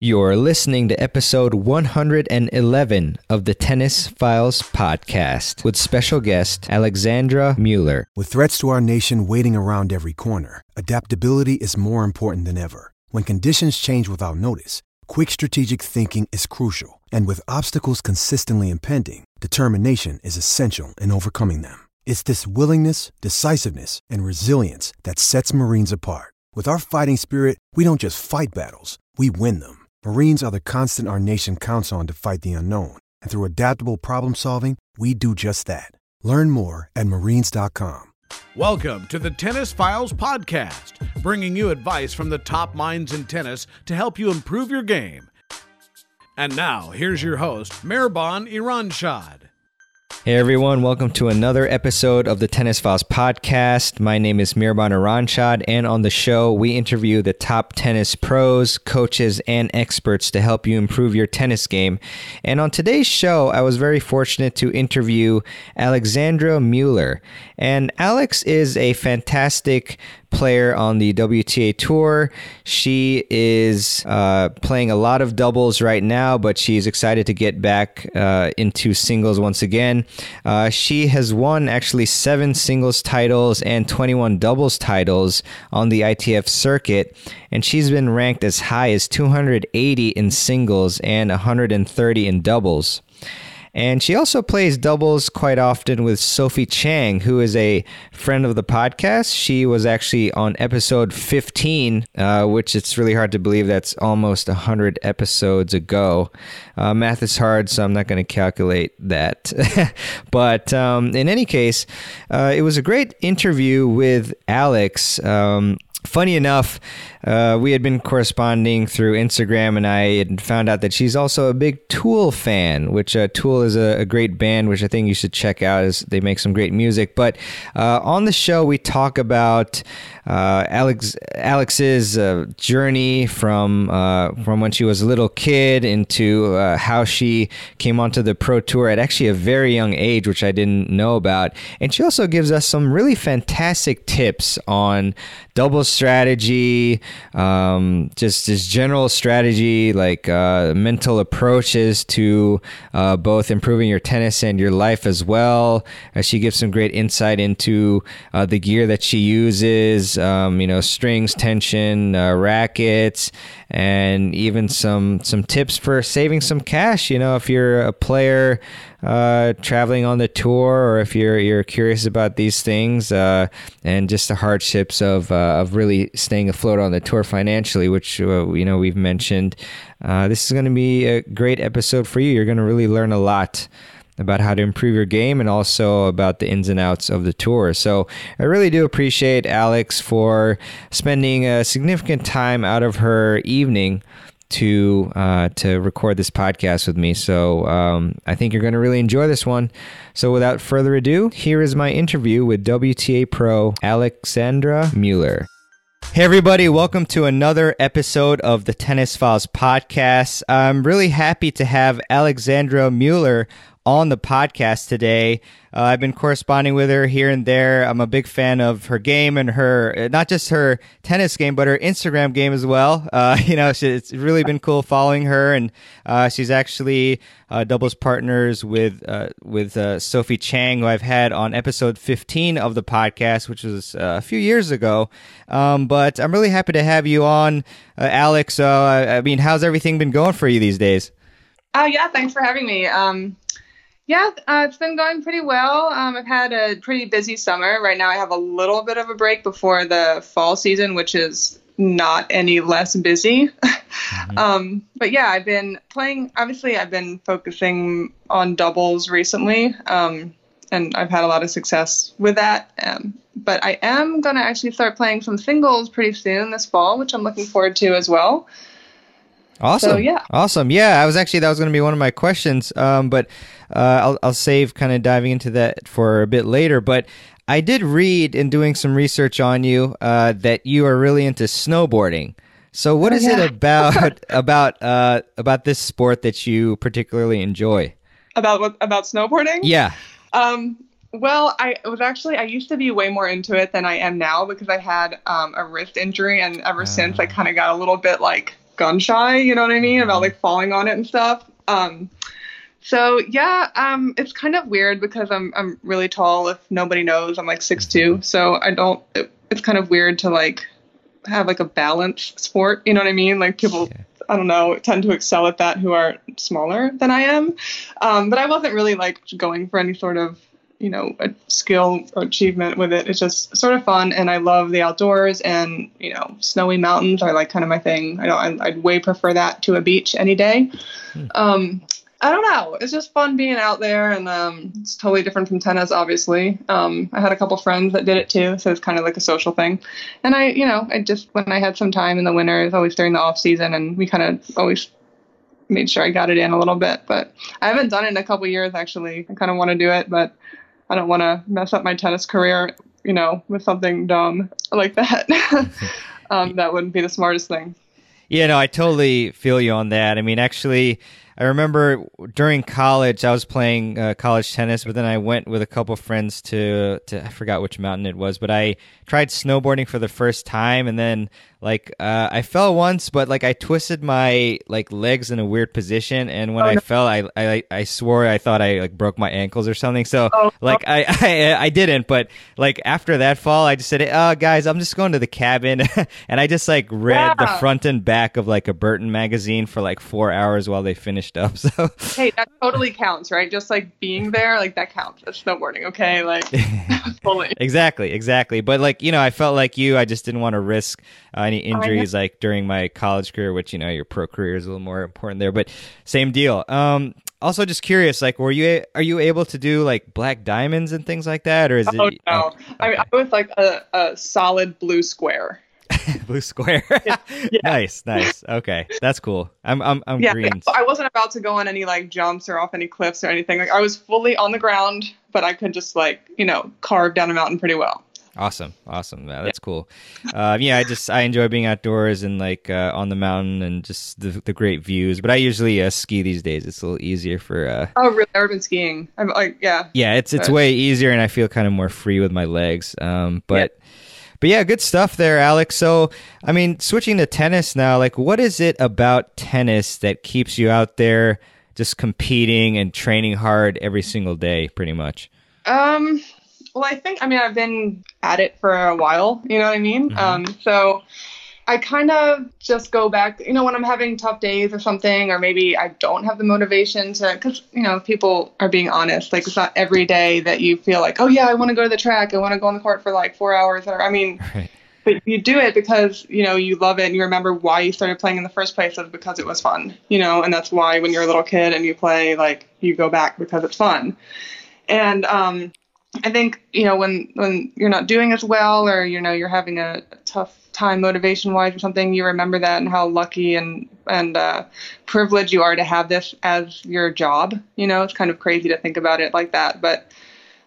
You're listening to episode 111 of the Tennis Files podcast with special guest Alexandra Mueller. With threats to our nation waiting around every corner, adaptability is more important than ever. When conditions change without notice, quick strategic thinking is crucial. And with obstacles consistently impending, determination is essential in overcoming them. It's this willingness, decisiveness, and resilience that sets Marines apart. With our fighting spirit, we don't just fight battles, we win them. Marines are the constant our nation counts on to fight the unknown. And through adaptable problem solving, we do just that. Learn more at marines.com. Welcome to the Tennis Files Podcast, bringing you advice from the top minds in tennis to help you improve your game. And now, here's your host, Mehrban Iranshad. Hey everyone, welcome to another episode of the Tennis Files podcast. My name is Mehrban Iranshad, and on the show, we interview the top tennis pros, coaches, and experts to help you improve your tennis game. And on today's show, I was very fortunate to interview Alexandra Mueller. And Alex is a fantastic player on the WTA Tour. She is uh, playing a lot of doubles right now, but she's excited to get back uh, into singles once again. Uh, she has won actually seven singles titles and 21 doubles titles on the ITF circuit, and she's been ranked as high as 280 in singles and 130 in doubles. And she also plays doubles quite often with Sophie Chang, who is a friend of the podcast. She was actually on episode 15, uh, which it's really hard to believe that's almost 100 episodes ago. Uh, math is hard, so I'm not going to calculate that. but um, in any case, uh, it was a great interview with Alex. Um, funny enough, uh, we had been corresponding through Instagram, and I had found out that she's also a big Tool fan. Which uh, Tool is a, a, great band, which I think you should check out. as they make some great music. But uh, on the show, we talk about uh, Alex Alex's uh, journey from uh, from when she was a little kid into how she came onto the pro tour at actually a very young age, which I didn't know about. And she also gives us some really fantastic tips on double strategy um, just just general strategy, like uh, mental approaches to uh, both improving your tennis and your life as well. Uh, she gives some great insight into uh, the gear that she uses, um, you know, strings, tension, uh, rackets, and even some some tips for saving some cash. You know, if you're a player uh, traveling on the tour, or if you're you're curious about these things uh, and just the hardships of uh, of really staying afloat on the tour financially, which uh, you know we've mentioned. Uh, this is going to be a great episode for you. You're going to really learn a lot about how to improve your game and also about the ins and outs of the tour. So I really do appreciate Alex for spending a significant time out of her evening to uh, to record this podcast with me. So um, I think you're going to really enjoy this one. So without further ado, here is my interview with WTA pro Alexandra Mueller. Hey, everybody, welcome to another episode of the Tennis Files podcast. I'm really happy to have Alexandra Mueller on the podcast today. Uh, I've been corresponding with her here and there. I'm a big fan of her game and her, not just her tennis game, but her Instagram game as well. Uh, you know, it's really been cool following her, and uh, she's actually uh, doubles partners with uh, with uh, Sophie Chang, who I've had on episode 15 of the podcast, which was a few years ago. Um, but I'm really happy to have you on, Alex. I mean, how's everything been going for you these days? Oh yeah, thanks for having me. Um, yeah, uh, it's been going pretty well. Um, I've had a pretty busy summer. Right now, I have a little bit of a break before the fall season, which is not any less busy. Mm-hmm. um, but yeah, I've been playing. Obviously, I've been focusing on doubles recently, um, and I've had a lot of success with that. Um, but I am going to actually start playing some singles pretty soon this fall, which I'm looking forward to as well. Awesome. So, yeah. Awesome. Yeah, I was actually that was going to be one of my questions, um, but uh, I'll I'll save kind of diving into that for a bit later. But I did read in doing some research on you uh, that you are really into snowboarding. So what oh, is yeah. it about about uh, about this sport that you particularly enjoy? About what about snowboarding? Yeah. Um, well, I was actually I used to be way more into it than I am now because I had um, a wrist injury, and ever since I ah. kind of got a little bit like gun shy. You know what I mean about like falling on it and stuff. Um, so yeah, um, it's kind of weird because I'm I'm really tall. If nobody knows, I'm like six two. So I don't. It, it's kind of weird to like have like a balance sport. You know what I mean? Like people. Yeah. I don't know, tend to excel at that who are smaller than I am. Um, but I wasn't really like going for any sort of you know a skill or achievement with it. It's just sort of fun, and I love the outdoors. And you know, snowy mountains are like kind of my thing. I don't. I'd way prefer that to a beach any day. Hmm. Um, I don't know. It's just fun being out there, and um, it's totally different from tennis, obviously. Um, I had a couple friends that did it too, so it's kind of like a social thing. And I, you know, I just when I had some time in the winter, it's always during the off season, and we kind of always made sure I got it in a little bit. But I haven't done it in a couple years actually. I kind of want to do it, but I don't want to mess up my tennis career, you know, with something dumb like that. um, that wouldn't be the smartest thing. Yeah, no, I totally feel you on that. I mean, actually I remember during college I was playing uh, college tennis, but then I went with a couple friends to to I forgot which mountain it was, but I tried snowboarding for the first time, and then like uh, I fell once, but like I twisted my like legs in a weird position, and when oh, I no. fell, I, I I swore I thought I like broke my ankles or something. So oh, like. I, I I didn't, but like after that fall, I just said, "Oh guys, I'm just going to the cabin," and I just like read the front and back of like a Burton magazine for like four hours while they finished up. So hey, that totally counts, right? Just like being there, like that counts as snowboarding. Okay, like fully. exactly, exactly. But like you know, I felt like you. I just didn't want to risk. Uh, any injuries like during my college career, which you know your pro career is a little more important there, but same deal. Um, also, just curious, like, were you are you able to do like black diamonds and things like that, or is oh, it? No, oh, okay. I, I was like a, a solid blue square. blue square. yeah. Nice, nice. Okay, that's cool. I'm I'm I'm yeah, green. I wasn't about to go on any like jumps or off any cliffs or anything. Like I was fully on the ground, but I could just like you know carve down a mountain pretty well. Awesome, awesome. Yeah, that's yeah. cool. Uh, yeah, I just I enjoy being outdoors and like uh, on the mountain and just the, the great views. But I usually uh, ski these days. It's a little easier for. Uh, oh, really? I've been skiing. I'm like, yeah. Yeah, it's it's but... way easier, and I feel kind of more free with my legs. Um, but. But yeah, good stuff there, Alex. So, I mean, switching to tennis now, like, what is it about tennis that keeps you out there just competing and training hard every single day, pretty much? Um, well, I think I mean I've been at it for a while. You know what I mean? Mm-hmm. Um, so I kind of just go back. You know, when I'm having tough days or something, or maybe I don't have the motivation to, because you know people are being honest. Like it's not every day that you feel like, oh yeah, I want to go to the track. I want to go on the court for like four hours. Or I mean. Right. But you do it because you know you love it and you remember why you started playing in the first place was because it was fun, you know, and that's why when you're a little kid and you play, like you go back because it's fun. And um, I think you know when when you're not doing as well or you know you're having a tough time motivation wise or something, you remember that and how lucky and and uh, privileged you are to have this as your job. You know, it's kind of crazy to think about it like that, but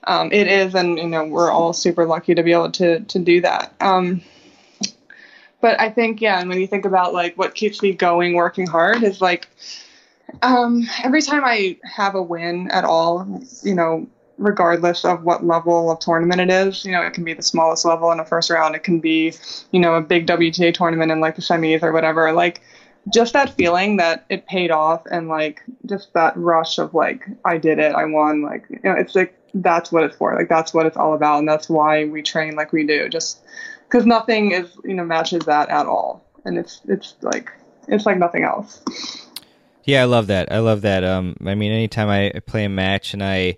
um, it is, and you know we're all super lucky to be able to to do that. Um, but I think yeah, and when you think about like what keeps me going, working hard is like um, every time I have a win at all, you know, regardless of what level of tournament it is. You know, it can be the smallest level in a first round. It can be, you know, a big WTA tournament in like the semis or whatever. Like just that feeling that it paid off and like just that rush of like I did it, I won. Like you know, it's like that's what it's for. Like that's what it's all about, and that's why we train like we do. Just because nothing is you know matches that at all, and it's it's like it's like nothing else. Yeah, I love that. I love that. Um, I mean, anytime I play a match and I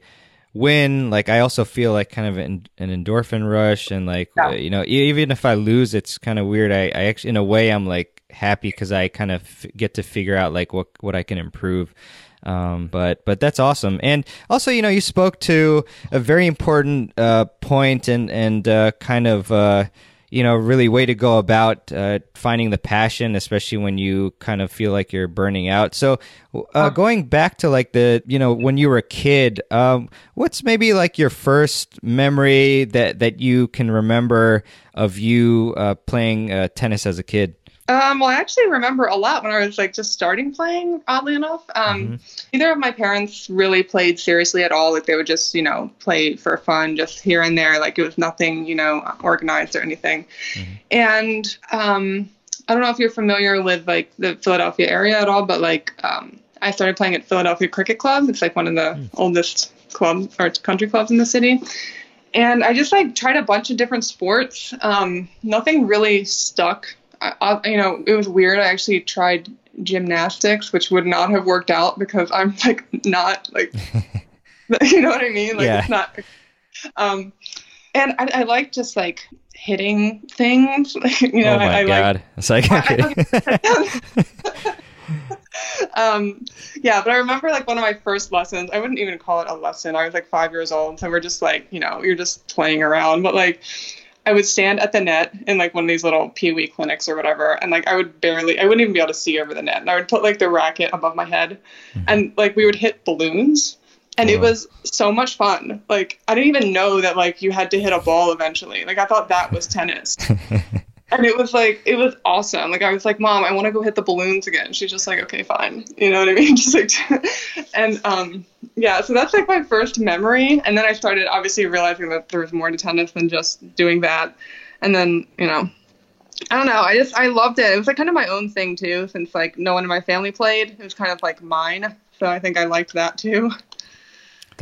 win, like I also feel like kind of an, an endorphin rush, and like yeah. you know, even if I lose, it's kind of weird. I, I actually, in a way, I'm like happy because I kind of f- get to figure out like what what I can improve. Um, but but that's awesome. And also, you know, you spoke to a very important uh, point and and uh, kind of. Uh, you know, really way to go about uh, finding the passion, especially when you kind of feel like you're burning out. So, uh, going back to like the, you know, when you were a kid, um, what's maybe like your first memory that that you can remember of you uh, playing uh, tennis as a kid? Um, well, I actually remember a lot when I was like just starting playing. Oddly enough, um, mm-hmm. neither of my parents really played seriously at all. Like they would just, you know, play for fun, just here and there. Like it was nothing, you know, organized or anything. Mm-hmm. And um, I don't know if you're familiar with like the Philadelphia area at all, but like um, I started playing at Philadelphia Cricket Club. It's like one of the mm. oldest clubs or country clubs in the city. And I just like tried a bunch of different sports. Um, nothing really stuck. I, you know, it was weird. I actually tried gymnastics, which would not have worked out because I'm like not like, you know what I mean? Like yeah. it's not. Um, and I, I like just like hitting things. Like, you know, oh my I, I god, like, it's like. um, yeah, but I remember like one of my first lessons. I wouldn't even call it a lesson. I was like five years old, so we're just like you know you're just playing around. But like I would stand at the net in like one of these little pee wee clinics or whatever, and like I would barely, I wouldn't even be able to see over the net. And I would put like the racket above my head, mm-hmm. and like we would hit balloons, and it was so much fun. Like I didn't even know that like you had to hit a ball eventually. Like I thought that was tennis. and it was like it was awesome. Like I was like, "Mom, I want to go hit the balloons again." She's just like, "Okay, fine." You know what I mean? Just like and um yeah, so that's like my first memory and then I started obviously realizing that there was more to tennis than just doing that. And then, you know, I don't know. I just I loved it. It was like kind of my own thing too, since like no one in my family played. It was kind of like mine, so I think I liked that too.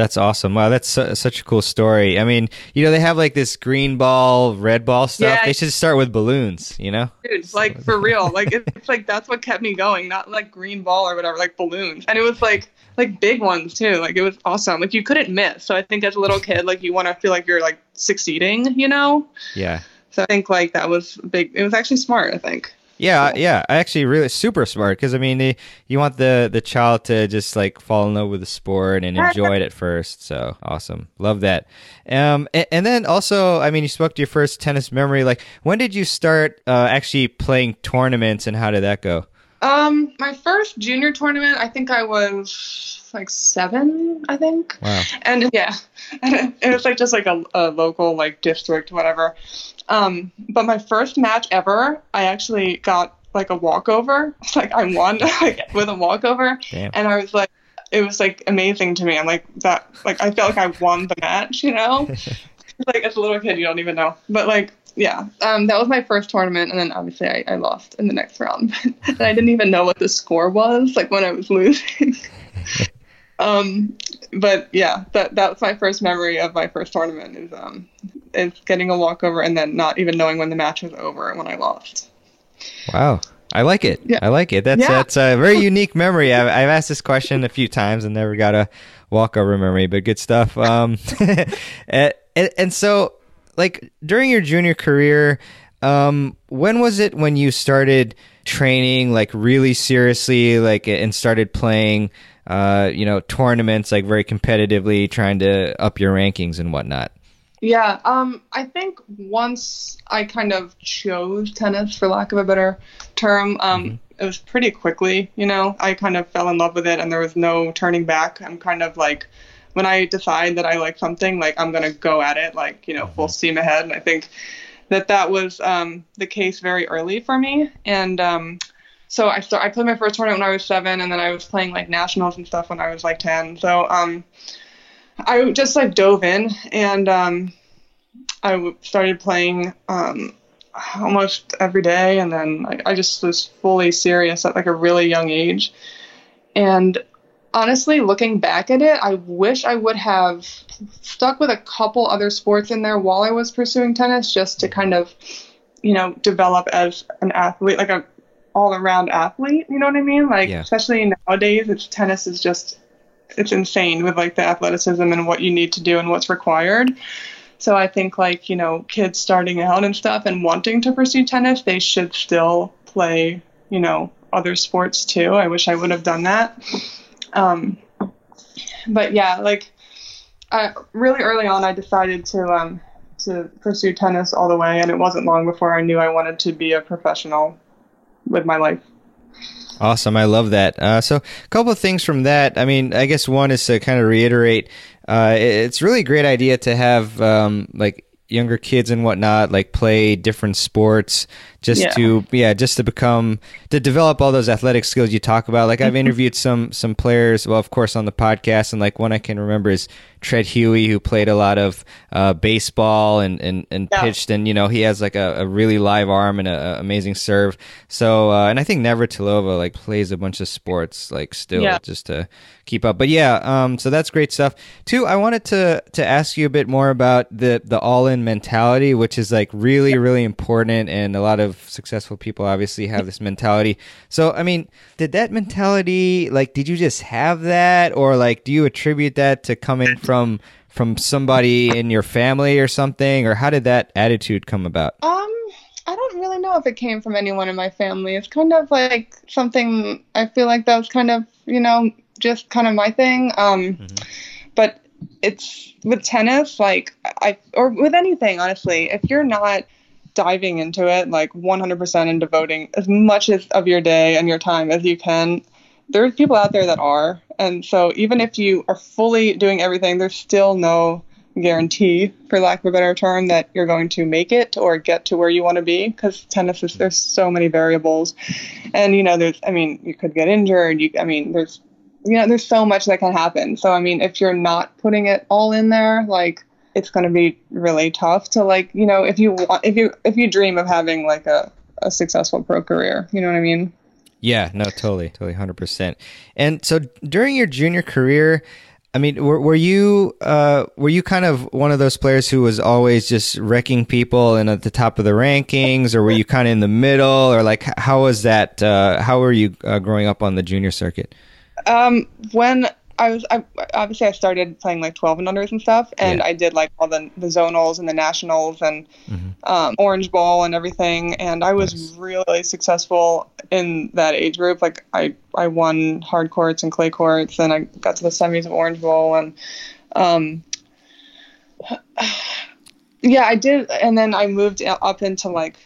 That's awesome. Wow, that's su- such a cool story. I mean, you know, they have like this green ball, red ball stuff. Yeah. They should start with balloons, you know? Dude, like for real. Like it's like that's what kept me going, not like green ball or whatever, like balloons. And it was like like big ones too. Like it was awesome. Like you couldn't miss. So I think as a little kid, like you want to feel like you're like succeeding, you know? Yeah. So I think like that was big. It was actually smart, I think. Yeah, yeah, actually, really super smart because I mean, you want the the child to just like fall in love with the sport and enjoy it at first. So awesome, love that. Um, and, and, then also, I mean, you spoke to your first tennis memory. Like, when did you start uh, actually playing tournaments, and how did that go? Um, my first junior tournament, I think I was like seven, I think. Wow. And yeah, and it was like just like a, a local like district, whatever. Um, but my first match ever, I actually got like a walkover. Like I won like, with a walkover, Damn. and I was like, it was like amazing to me. I'm like that. Like I felt like I won the match. You know, like as a little kid, you don't even know. But like yeah, um, that was my first tournament, and then obviously I, I lost in the next round. and I didn't even know what the score was, like when I was losing. Um, but yeah, that that was my first memory of my first tournament is um is getting a walkover and then not even knowing when the match was over when I lost. Wow. I like it. Yeah. I like it. That's yeah. that's a very unique memory. I've, I've asked this question a few times and never got a walkover memory, but good stuff. Um, and, and so, like during your junior career, um, when was it when you started training like really seriously, like and started playing, uh, you know, tournaments like very competitively, trying to up your rankings and whatnot? Yeah, um, I think once I kind of chose tennis, for lack of a better term, um, mm-hmm. it was pretty quickly. You know, I kind of fell in love with it, and there was no turning back. I'm kind of like, when I decide that I like something, like I'm gonna go at it, like you know, mm-hmm. full steam ahead. And I think that that was um, the case very early for me, and um, so I start, I played my first tournament when I was seven, and then I was playing like nationals and stuff when I was like ten. So um I just like dove in and um, I started playing um, almost every day, and then I, I just was fully serious at like a really young age. And honestly, looking back at it, I wish I would have stuck with a couple other sports in there while I was pursuing tennis, just to kind of, you know, develop as an athlete, like a all-around athlete. You know what I mean? Like, yeah. especially nowadays, it's tennis is just it's insane with like the athleticism and what you need to do and what's required. So I think like, you know, kids starting out and stuff and wanting to pursue tennis, they should still play, you know, other sports too. I wish I would have done that. Um, but yeah, like uh, really early on, I decided to um, to pursue tennis all the way, and it wasn't long before I knew I wanted to be a professional with my life. Awesome. I love that. Uh, so, a couple of things from that. I mean, I guess one is to kind of reiterate uh, it's really a great idea to have um, like younger kids and whatnot like play different sports just Yeah. to yeah just to become to develop all those athletic skills you talk about like Mm-hmm. i've interviewed some some players well of course on the podcast and like one i can remember is Treat Huey, who played a lot of uh, baseball and, and, and Yeah. pitched, and you know he has like a, a really live arm and a, a amazing serve. So, uh, and I think Navratilova like plays a bunch of sports like still Yeah. just to keep up. But yeah, um, so that's great stuff. Two, I wanted to to ask you a bit more about the the all in mentality, which is like really really important, and a lot of successful people obviously have this mentality. So, I mean, did that mentality like did you just have that, or like do you attribute that to coming from from somebody in your family or something, or how did that attitude come about? Um, I don't really know if it came from anyone in my family. It's kind of like something I feel like that was kind of, you know, just kind of my thing. Um, but it's with tennis, like I or with anything, honestly, if you're not diving into it like 100% and devoting as much as of your day and your time as you can, there's people out there that are. And so even if you are fully doing everything, there's still no guarantee, for lack of a better term, that you're going to make it or get to where you want to be because tennis is there's so many variables. And you know, there's I mean, you could get injured, you I mean, there's you know, there's so much that can happen. So I mean, if you're not putting it all in there, like it's going to be really tough to like, you know, if you want if you if you dream of having like a a successful pro career, you know what I mean? Yeah, no, totally, totally, hundred percent. And so during your junior career, I mean, were, were you uh, were you kind of one of those players who was always just wrecking people and at the top of the rankings, or were you kind of in the middle, or like how was that? Uh, how were you uh, growing up on the junior circuit? Um, when I was, I, obviously I started playing like 12 and unders and stuff, and Yeah. I did like all the, the zonals and the nationals and um, Orange Bowl and everything, and I was really successful in that age group. Like I, I won hard courts and clay courts, and I got to the semis of Orange Bowl, and um, yeah, I did, and then I moved up into like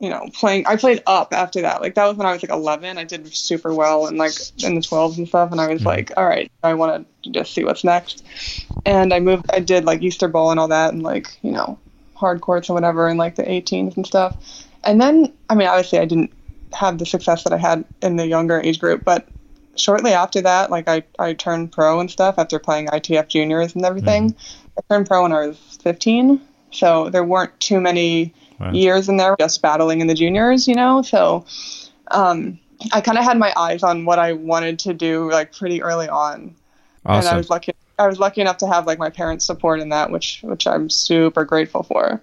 you know, playing. I played up after that. Like that was when I was like 11. I did super well in like in the 12s and stuff. And I was mm-hmm. like, all right, I want to just see what's next. And I moved. I did like Easter Bowl and all that, and like you know, hard courts and whatever, and like the 18s and stuff. And then, I mean, obviously, I didn't have the success that I had in the younger age group, but shortly after that, like I, I turned pro and stuff after playing ITF juniors and everything. Mm-hmm. I turned pro when I was 15, so there weren't too many years in there just battling in the juniors, you know. So um, I kind of had my eyes on what I wanted to do like pretty early on, and I was lucky. I was lucky enough to have like my parents' support in that, which which I'm super grateful for.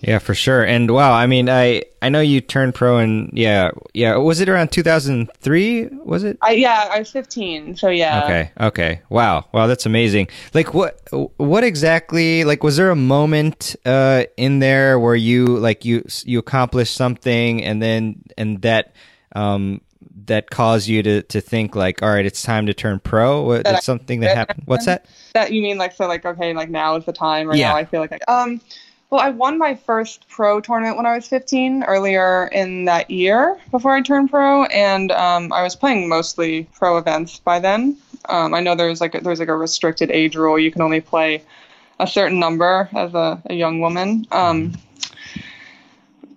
Yeah, for sure. And wow, I mean, I I know you turned pro, and yeah, yeah. Was it around 2003? Was it? I yeah, I was 15, so yeah. Okay. Okay. Wow. Wow. That's amazing. Like, what? What exactly? Like, was there a moment uh, in there where you like you you accomplished something, and then and that um that caused you to to think like, all right, it's time to turn pro? What, That that's something that happened. What's that? That you mean like so like okay like now is the time or Yeah. now I feel like I, um well I won my first pro tournament when I was 15 earlier in that year before I turned pro and um, I was playing mostly pro events by then. Um, I know there's like a, there's like a restricted age rule you can only play a certain number as a, a young woman. Um,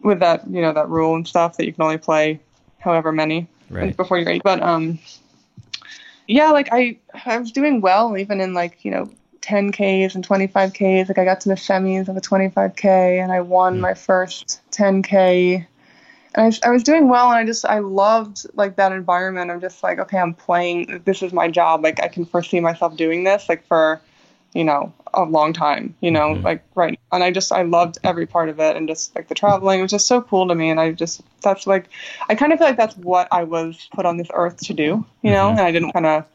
with that you know that rule and stuff that you can only play however many Right. before you're eight. But um, yeah, like I I was doing well even in like you know 10ks and 25ks. Like I got to the semis of a 25k and I won mm. my first 10k. And I, I was doing well, and I just I loved like that environment. I'm just like, okay, I'm playing. This is my job. Like I can foresee myself doing this like for, you know, a long time. You know, mm-hmm. like right. And I just I loved every part of it, and just like the traveling it was just so cool to me. And I just that's like, I kind of feel like that's what I was put on this earth to do. You mm-hmm. know, and I didn't kind of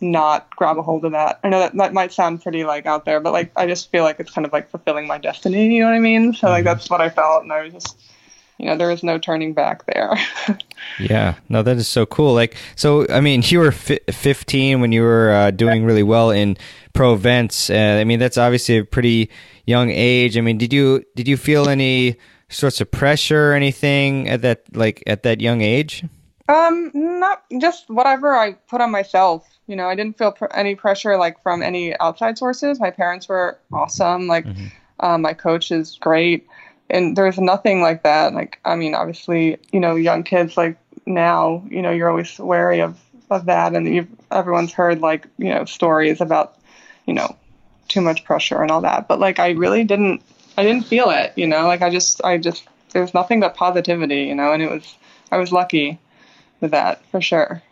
not grab a hold of that. I know that that might sound pretty like out there, but like I just feel like it's kind of like fulfilling my destiny. You know what I mean? So like that's what I felt, and I was just, you know, there was no turning back there. Yeah, no, that is so cool. Like, so I mean, you were fi- 15 when you were uh, doing really well in pro events. Uh, I mean, that's obviously a pretty young age. I mean, did you did you feel any sorts of pressure or anything at that like at that young age? Um, not just whatever I put on myself. You know, I didn't feel pr- any pressure like from any outside sources. My parents were awesome. Like, um, my coach is great. and there's nothing like that. Like, I mean, obviously, you know, young kids like now, you know, you're always wary of of that, and you've, everyone's heard like you know stories about, you know, too much pressure and all that. But like, I really didn't, I didn't feel it. You know, like I just, I just, there's nothing but positivity. You know, and it was, I was lucky with that for sure.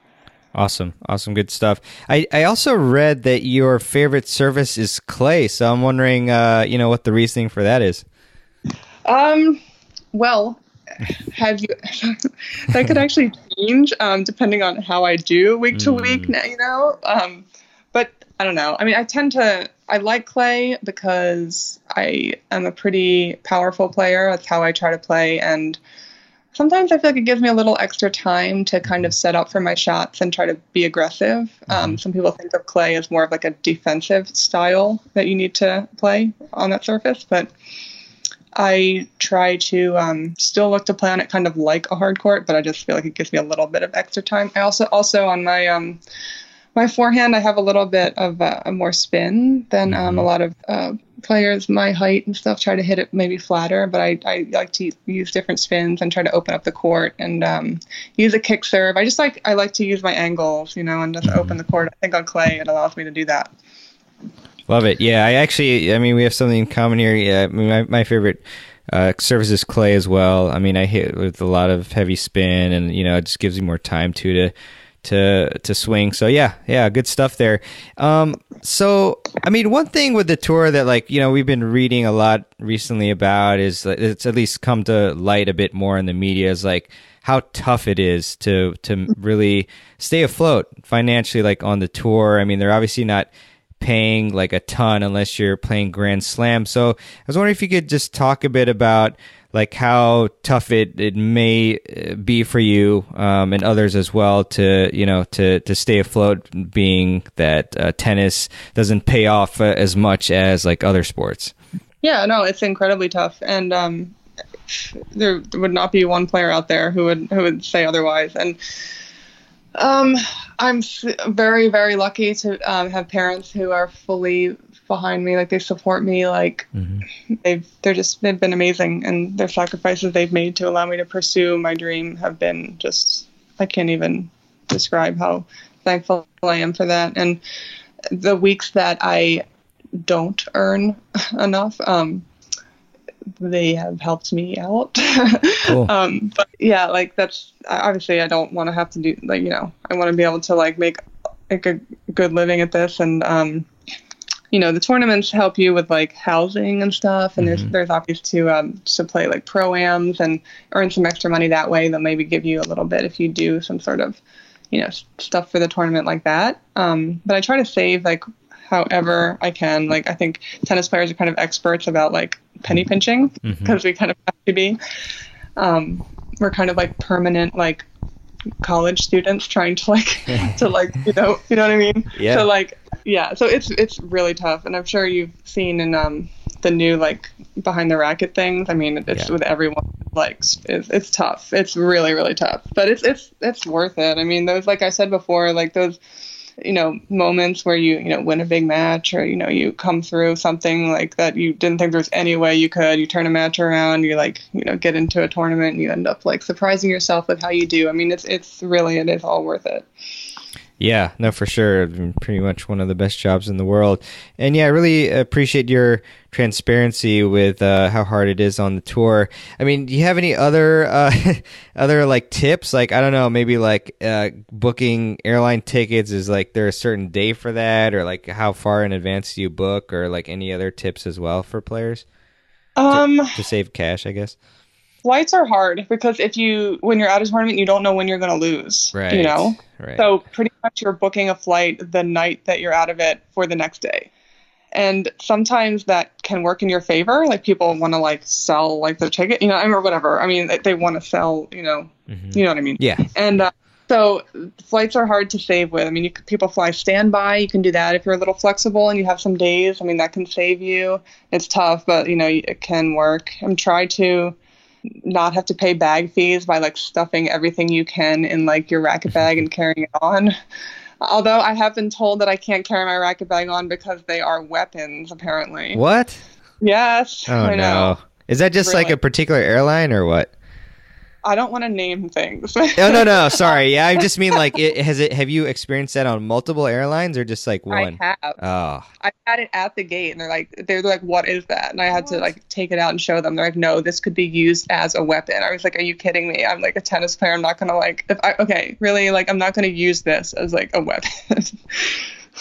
Awesome. Awesome. Good stuff. I, I also read that your favorite service is clay. So I'm wondering, uh, you know, what the reasoning for that is. Um, well, have you, that could actually change, um, depending on how I do week to week, now, you know? Um, but I don't know. I mean, I tend to, I like clay because I am a pretty powerful player. That's how I try to play. And, sometimes I feel like it gives me a little extra time to kind of set up for my shots and try to be aggressive. Um, some people think of clay as more of like a defensive style that you need to play on that surface, but I try to um, still look to play on it kind of like a hard court, but I just feel like it gives me a little bit of extra time. I also also on my um, my forehand, I have a little bit of uh, a more spin than um, a lot of uh, players my height and stuff try to hit it maybe flatter, but I, I like to use different spins and try to open up the court and um, use a kick serve. I just like I like to use my angles, you know, and just open the court. I think on clay it allows me to do that. Love it. Yeah, I actually, I mean, we have something in common here. Yeah, I mean, my, my favorite uh, surface is clay as well. I mean, I hit with a lot of heavy spin, and you know, it just gives you more time to to to to swing. So yeah, yeah, good stuff there. Um, so I mean, one thing with the tour that like you know we've been reading a lot recently about is it's at least come to light a bit more in the media is like how tough it is to to really stay afloat financially, like on the tour. I mean, they're obviously not paying like a ton unless you're playing Grand Slam. So I was wondering if you could just talk a bit about like how tough it, it may uh, be for you um, and others as well to you know to to stay afloat being that uh, tennis doesn't pay off uh, as much as like other sports. Yeah no it's incredibly tough and um, there would not be one player out there who would who would say otherwise and um, I'm very, very lucky to um, have parents who are fully behind me. Like they support me. Like mm-hmm. they've they're just they've been amazing, and their sacrifices they've made to allow me to pursue my dream have been just I can't even describe how thankful I am for that. And the weeks that I don't earn enough, um, they have helped me out. cool. um, but yeah, like that's obviously I don't want to have to do like you know I want to be able to like make like a good living at this and um, you know the tournaments help you with like housing and stuff and mm-hmm. there's there's options to um, to play like pro-ams and earn some extra money that way they'll maybe give you a little bit if you do some sort of you know stuff for the tournament like that um, but i try to save like however I can. Like I think tennis players are kind of experts about like penny pinching because mm-hmm. we kind of have to be. Um, we're kind of like permanent like college students trying to like to like you know you know what I mean. Yeah. So like yeah, so it's it's really tough, and I'm sure you've seen in um the new like behind the racket things. I mean, it's yeah. with everyone like it's, it's tough. It's really really tough, but it's it's it's worth it. I mean, those like I said before, like those you know moments where you you know win a big match or you know you come through something like that you didn't think there's any way you could you turn a match around you like you know get into a tournament and you end up like surprising yourself with how you do i mean it's it's really it is all worth it yeah, no, for sure. Pretty much one of the best jobs in the world. And yeah, I really appreciate your transparency with uh, how hard it is on the tour. I mean, do you have any other uh, other like tips? Like I don't know, maybe like uh, booking airline tickets is like there a certain day for that, or like how far in advance do you book, or like any other tips as well for players? Um, to, to save cash, I guess flights are hard because if you when you're at a tournament you don't know when you're going to lose right you know? right. so pretty much you're booking a flight the night that you're out of it for the next day. And sometimes that can work in your favor. Like people want to like sell like their ticket you know or whatever. I mean they want to sell you know mm-hmm. you know what i mean? Yeah. And uh, so flights are hard to save with. I mean you, people fly standby you can do that if you're a little flexible and you have some days. I mean that can save you. It's tough but you know it can work. And try to not have to pay bag fees by like stuffing everything you can in like your racket bag and carrying it on. Although I have been told that I can't carry my racket bag on because they are weapons, apparently. What? Yes. Oh, I know. Is that just like a particular airline or what? I don't want to name things. no, no no sorry yeah I just mean like it has it have you experienced that on multiple airlines or just like one? I have. Oh I had it at the gate, and they're like, they're like, what is that? And I had to like take it out and show them. They're like, no, this could be used as a weapon. I was like, are you kidding me? I'm like a tennis player. I'm not gonna like, if I okay, really, like, I'm not gonna use this as like a weapon.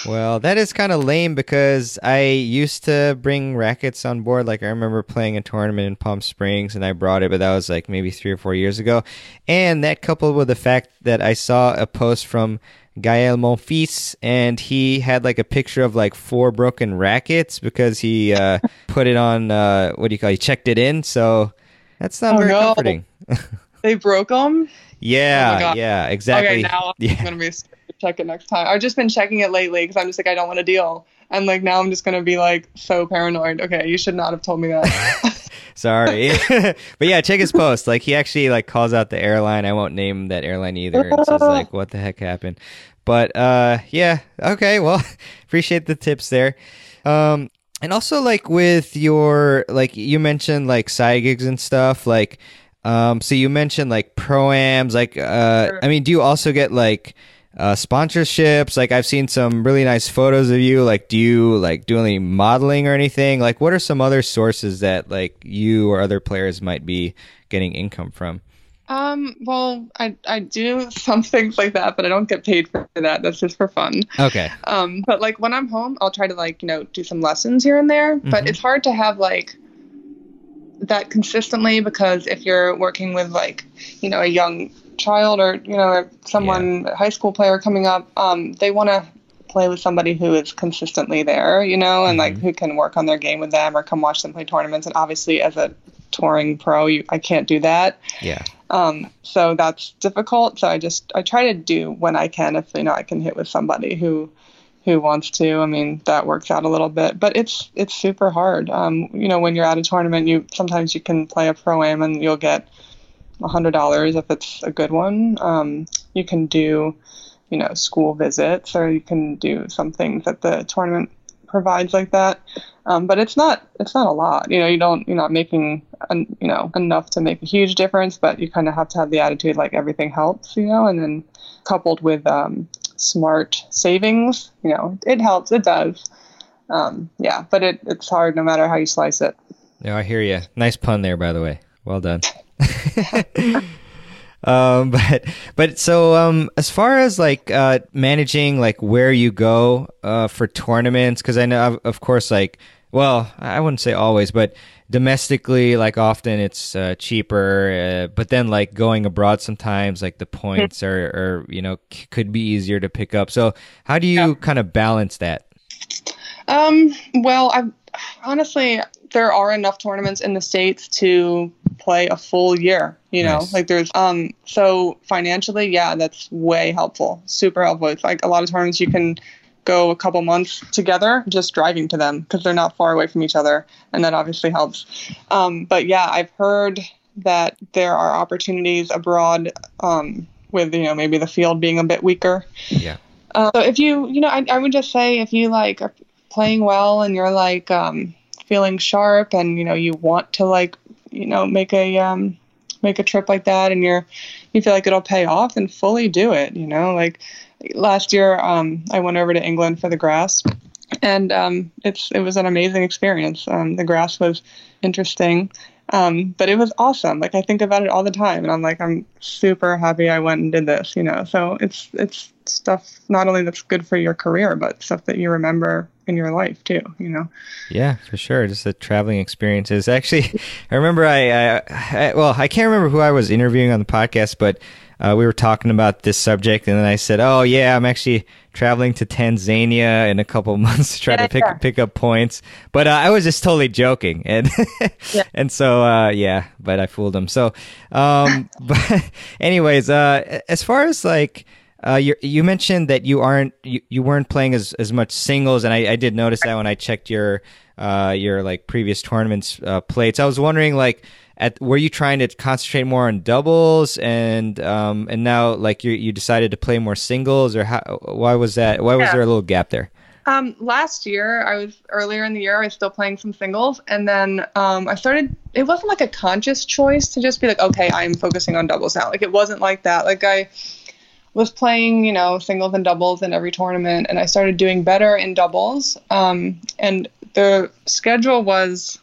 well that is kind of lame because I used to bring rackets on board like I remember playing a tournament in Palm Springs and I brought it but that was like maybe three or four years ago and that coupled with the fact that I saw a post from Gael Monfils and he had like a picture of like four broken rackets because he uh, put it on uh, what do you call it? he checked it in so that's not Oh, very no. comforting they broke them. Yeah God. yeah exactly Okay, now yeah I'm gonna be check it next time. I've just been checking it lately because I'm just like, I don't want to deal. And like now I'm just gonna be like so paranoid. Okay, you should not have told me that. Sorry, but yeah, check his post. Like he actually like calls out the airline. I won't name that airline either. It says like, "What the heck happened?" But uh, yeah, okay. Well, appreciate the tips there. Um, and also like with your like you mentioned like side gigs and stuff. Like, um, so you mentioned like proams. Like, uh, Sure. I mean, do you also get like uh, sponsorships? Like, I've seen some really nice photos of you. Like, do you like do any modeling or anything? Like, what are some other sources that like you or other players might be getting income from? um, well, I I do some things like that, but I don't get paid for that. That's just for fun. Okay. Um, but like when I'm home, I'll try to like, you know, do some lessons here and there. But Mhm. it's hard to have like that consistently because if you're working with like, you know, a young child or, you know, someone, a high school player coming up, um, they want to play with somebody who is consistently there, you know, and like who can work on their game with them or come watch them play tournaments. And obviously, as a touring pro, you, I can't do that. Yeah. Um, so that's difficult. So I just I try to do when I can if you know I can hit with somebody who who wants to. I mean that works out a little bit, but it's it's super hard. Um, you know when you're at a tournament, you sometimes you can play a pro am and you'll get hundred dollars if it's a good one. Um, you can do you know school visits or you can do some things that the tournament provides like that. Um, but it's not it's not a lot. You know, you don't you're not making un, you know enough to make a huge difference, but you kind of have to have the attitude like everything helps. You know, and then coupled with um, smart savings, you know, it helps. It does. Um, yeah, but it, it's hard no matter how you slice it. No, I hear you. Nice pun there, by the way. Well done. um, but but so um, as far as like uh, managing like where you go uh, for tournaments, because I know of, of course like well I wouldn't say always, but domestically like often it's uh, cheaper, uh, but then like going abroad sometimes like the points are, are you know c- could be easier to pick up. So how do you Yeah. kind of balance that? Um, well, I honestly there are enough tournaments in the states to play a full year. You know, Nice. like there's um so financially, yeah, that's way helpful, super helpful. It's like a lot of tournaments you can go a couple months together just driving to them because they're not far away from each other, and that obviously helps. Um, but yeah, I've heard that there are opportunities abroad um, with you know maybe the field being a bit weaker. Yeah. Uh, so if you, you know, I, I would just say if you like are playing well and you're like um, feeling sharp and you know you want to like, you know, make a um, make a trip like that and you're you feel like it'll pay off, and fully do it. You know, like last year um, I went over to England for the grass, and um, it's it was an amazing experience. Um, the grass was interesting. Um, but it was awesome. Like I think about it all the time, and I'm like, I'm super happy I went and did this. You know, so it's it's stuff not only that's good for your career, but stuff that you remember in your life too. You know. Yeah, for sure. Just the traveling experiences. Actually, I remember I, I, I well, I can't remember who I was interviewing on the podcast, but uh, we were talking about this subject, and then I said, "Oh yeah, I'm actually traveling to Tanzania in a couple months to try Yeah, to pick yeah. pick up points." But uh, I was just totally joking, and Yeah. and so uh, yeah, but I fooled him. So, um, but anyways, uh, as far as like. Uh, you you mentioned that you aren't you, you weren't playing as, as much singles, and I, I did notice that when I checked your uh, your like previous tournaments uh, plates. I was wondering like at were you trying to concentrate more on doubles and um and now like you you decided to play more singles or how why was that why was Yeah. there a little gap there? Um, last year, I was earlier in the year, I was still playing some singles, and then um, I started. It wasn't like a conscious choice to just be like, okay, I'm focusing on doubles now. Like it wasn't like that. Like I was playing, you know, singles and doubles in every tournament, and I started doing better in doubles. Um, and the schedule was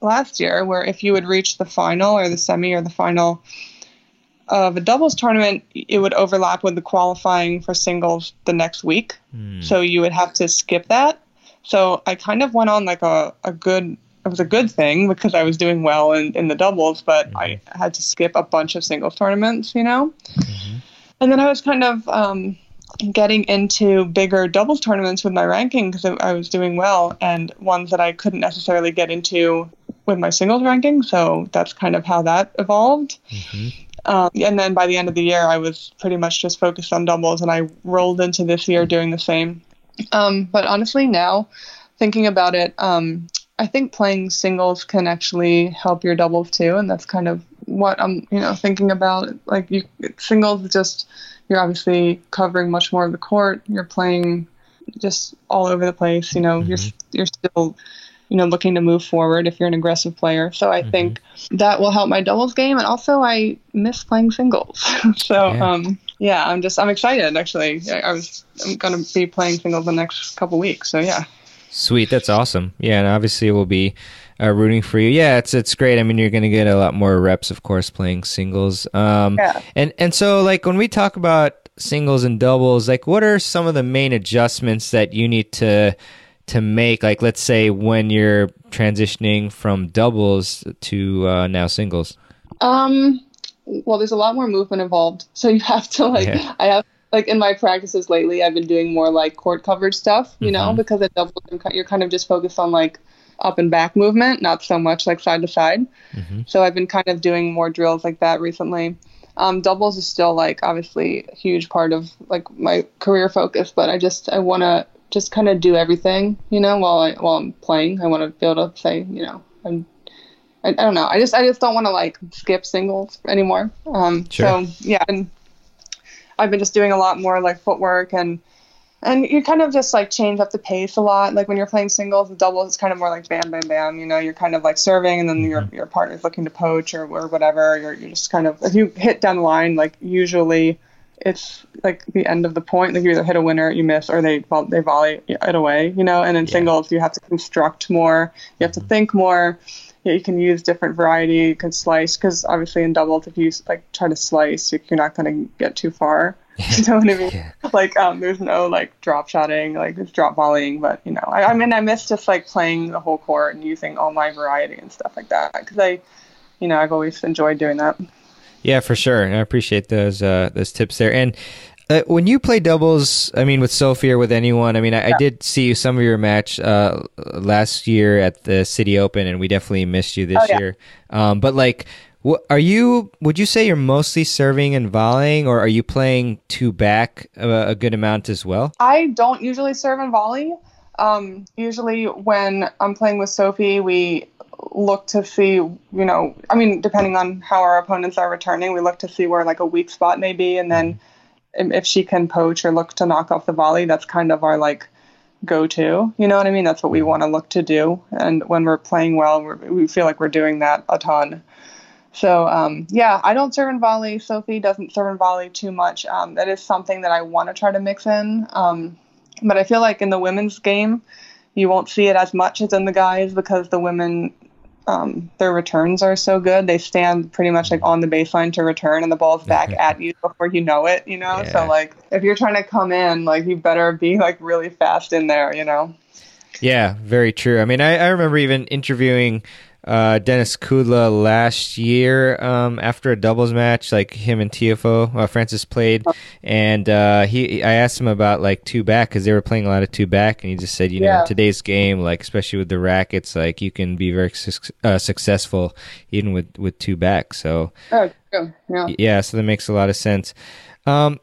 last year where if you would reach the final or the semi or the final of a doubles tournament, it would overlap with the qualifying for singles the next week. Mm. So you would have to skip that. So I kind of went on like a, a good, it was a good thing because I was doing well in, in the doubles, but mm-hmm. I had to skip a bunch of singles tournaments, you know? Mm-hmm. And then I was kind of um, getting into bigger doubles tournaments with my ranking because I was doing well and ones that I couldn't necessarily get into with my singles ranking. So that's kind of how that evolved. Mm-hmm. Um, and then by the end of the year, I was pretty much just focused on doubles, and I rolled into this year doing the same. Um, but honestly, now thinking about it, um, I think playing singles can actually help your doubles too, and that's kind of what I'm, you know, thinking about. Like you, singles just you're obviously covering much more of the court. You're playing just all over the place. You know, mm-hmm. you're you're still you know looking to move forward if you're an aggressive player. So I mm-hmm. think that will help my doubles game, and also I miss playing singles. so yeah. um, yeah, I'm just I'm excited actually. I, was I'm gonna be playing singles the next couple weeks. So yeah. Sweet, that's awesome. Yeah, and obviously we'll be uh, rooting for you. Yeah, it's it's great. I mean, you're going to get a lot more reps, of course, playing singles. Um, yeah. And and so like when we talk about singles and doubles, like what are some of the main adjustments that you need to to make like let's say when you're transitioning from doubles to uh, now singles um well there's a lot more movement involved so you have to like yeah. i have like in my practices lately i've been doing more like court coverage stuff you mm-hmm. know because at doubles you're kind of just focused on like up and back movement not so much like side to side mm-hmm. so i've been kind of doing more drills like that recently um, doubles is still like obviously a huge part of like my career focus but i just i want to just kind of do everything, you know, while I while I'm playing. I want to be able to say, you know, I'm. I, I don't know. I just I just don't want to like skip singles anymore. Um, sure. So yeah, and I've been just doing a lot more like footwork and and you kind of just like change up the pace a lot. Like when you're playing singles and doubles, it's kind of more like bam, bam, bam. You know, you're kind of like serving, and then mm-hmm. your your partner's looking to poach or, or whatever. You're you're just kind of if you hit down the line, like usually it's like the end of the point. Like you either hit a winner, you miss, or they they volley it away, you know. And in yeah. singles, you have to construct more. You have to mm-hmm. think more. Yeah, you can use different variety. You can slice because obviously in doubles, if you like try to slice, you're not going to get too far. you know what I mean? Yeah. Like um, there's no like drop shotting, like it's drop volleying. But you know, I, I mean, I miss just like playing the whole court and using all my variety and stuff like that because I, you know, I've always enjoyed doing that. Yeah, for sure. I appreciate those uh, those tips there. And uh, when you play doubles, I mean, with Sophie or with anyone, I mean, I, yeah. I did see some of your match uh, last year at the City Open, and we definitely missed you this oh, yeah. year. Um, but like, what, are you? Would you say you're mostly serving and volleying, or are you playing two back a, a good amount as well? I don't usually serve and volley. Um, usually, when I'm playing with Sophie, we look to see, you know, I mean, depending on how our opponents are returning, we look to see where like a weak spot may be, and then if she can poach or look to knock off the volley, that's kind of our like go-to. You know what I mean? That's what we want to look to do, and when we're playing well, we're, we feel like we're doing that a ton. So um, yeah, I don't serve in volley. Sophie doesn't serve in volley too much. Um, that is something that I want to try to mix in. Um, but I feel like in the women's game, you won't see it as much as in the guys because the women um, their returns are so good. They stand pretty much like on the baseline to return, and the ball's back at you before you know it. You know, yeah. so like if you're trying to come in, like you better be like really fast in there. You know. Yeah, very true. I mean, I, I remember even interviewing uh, Denis Kudla last year um, after a doubles match, like him and Tiafoe uh, Frances played, and uh, he I asked him about like two back because they were playing a lot of two back, and he just said, you yeah. know, today's game, like especially with the rackets, like you can be very su- uh, successful even with with two back. So oh, yeah, yeah, so that makes a lot of sense. Um,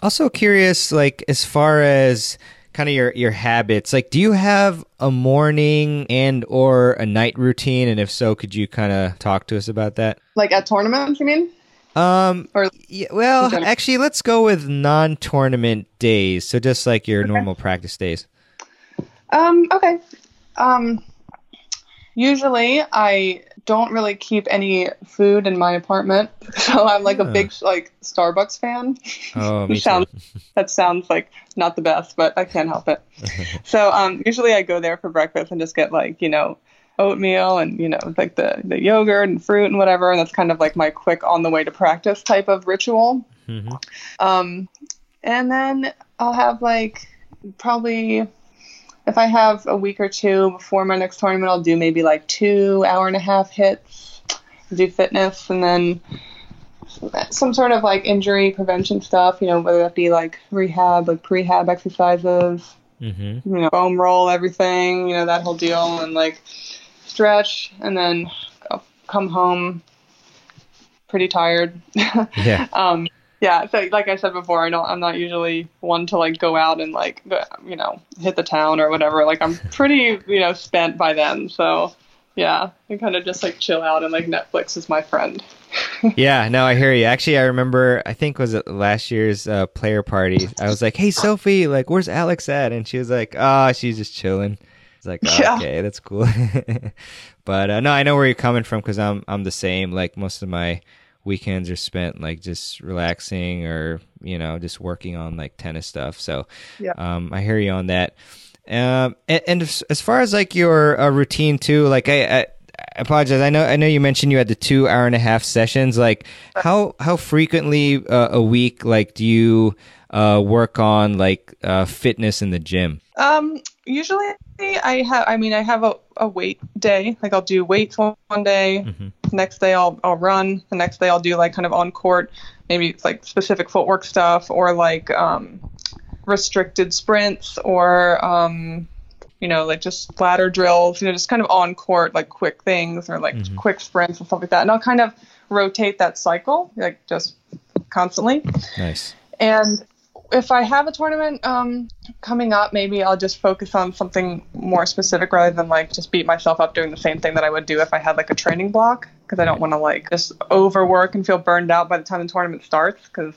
also curious, like as far as kind of your your habits. Like do you have a morning and or a night routine? And if so could you kind of talk to us about that? Like at tournaments you mean? Um or yeah, well actually let's go with non-tournament days. So just like your okay. normal practice days. Um, okay. Um, usually I don't really keep any food in my apartment, so I'm like a big like Starbucks fan. Oh, me sounds, too. that sounds like not the best, but I can't help it. so um, usually I go there for breakfast and just get like you know oatmeal and you know like the the yogurt and fruit and whatever, and that's kind of like my quick on the way to practice type of ritual. Mhm. Um, and then I'll have like probably if I have a week or two before my next tournament, I'll do maybe like two hour and a half hits, do fitness, and then some sort of like injury prevention stuff, you know, whether that be like rehab, like prehab exercises, Mhm. you know, foam roll everything, you know, that whole deal, and like stretch, and then I'll come home pretty tired. Yeah. um, yeah. So like I said before, I don't, I'm not usually one to like go out and like, you know, hit the town or whatever. Like I'm pretty, you know, spent by then. So yeah, I kind of just like chill out and like Netflix is my friend. yeah, no, I hear you. Actually, I remember. I think was it last year's uh, player party. I was like, "Hey, Sophie, like, where's Alex at?" And she was like, "Ah, she's just chilling." It's like, oh, Yeah. okay, that's cool. but uh, no, I know where you're coming from because I'm I'm the same. Like most of my weekends are spent like just relaxing or you know just working on like tennis stuff. So Yeah. um, I hear you on that. Um, and, and as, far as like your uh, routine too, like I, I, I apologize. I know I know you mentioned you had the two hour and a half sessions. Like how how frequently uh, a week like do you uh, work on like uh, fitness in the gym? Um, usually I have, I mean, I have a, a weight day. Like I'll do weights one, one day. Next day I'll, I'll run. The next day I'll do like kind of on court, maybe it's like specific footwork stuff or like, um, restricted sprints or, um, you know, like just ladder drills, you know, just kind of on court, like quick things or like quick sprints and stuff like that. And I'll kind of rotate that cycle, like just constantly. Nice. And if I have a tournament um, coming up, maybe I'll just focus on something more specific rather than like just beat myself up doing the same thing that I would do if I had like a training block because I don't want to like just overwork and feel burned out by the time the tournament starts. Because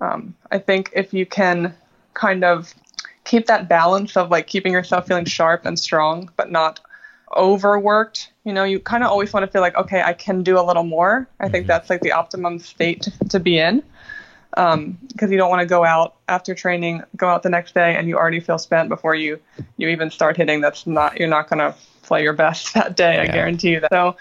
um, I think if you can kind of keep that balance of like keeping yourself feeling sharp and strong, but not overworked. You know, you kind of always want to feel like, okay, I can do a little more. I think that's like the optimum state to, to be in because you don't want to go out after training, go out the next day, and you already feel spent before you you even start hitting. That's not you're not going to play your best that day. I guarantee you that. So,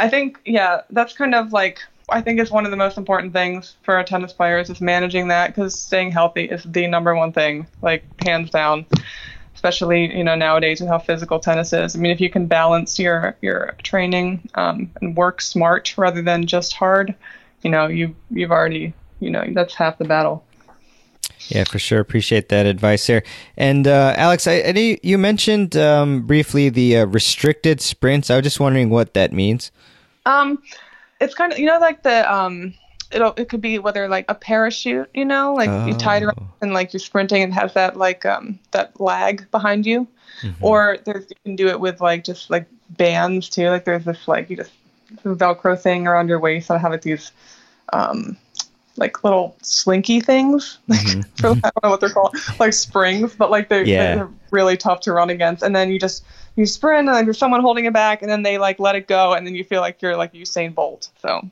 I think yeah, that's kind of like I think it's one of the most important things for a tennis player is just managing that because staying healthy is the number one thing, like hands down. Especially you know nowadays with how physical tennis is. I mean, if you can balance your your training um, and work smart rather than just hard, you know you you've already you know that's half the battle. Yeah, for sure. Appreciate that advice there. And uh, Alex, I, I you- mentioned um, briefly the uh, restricted sprints. I was just wondering what that means. Um, it's kind of you know like the um, it'll it could be whether like a parachute, you know, like you tie it Oh. around and like you're sprinting and has that like um that lag behind you, Mm-hmm. or there's you can do it with like just like bands too. Like there's this like you just Velcro thing around your waist. I have like these um like little slinky things. Like for, I don't know what they're called, like springs, but like they're, Yeah. they're really tough to run against. And then you just you sprint and there's someone holding it back, and then they like let it go, and then you feel like you're like Usain Bolt. So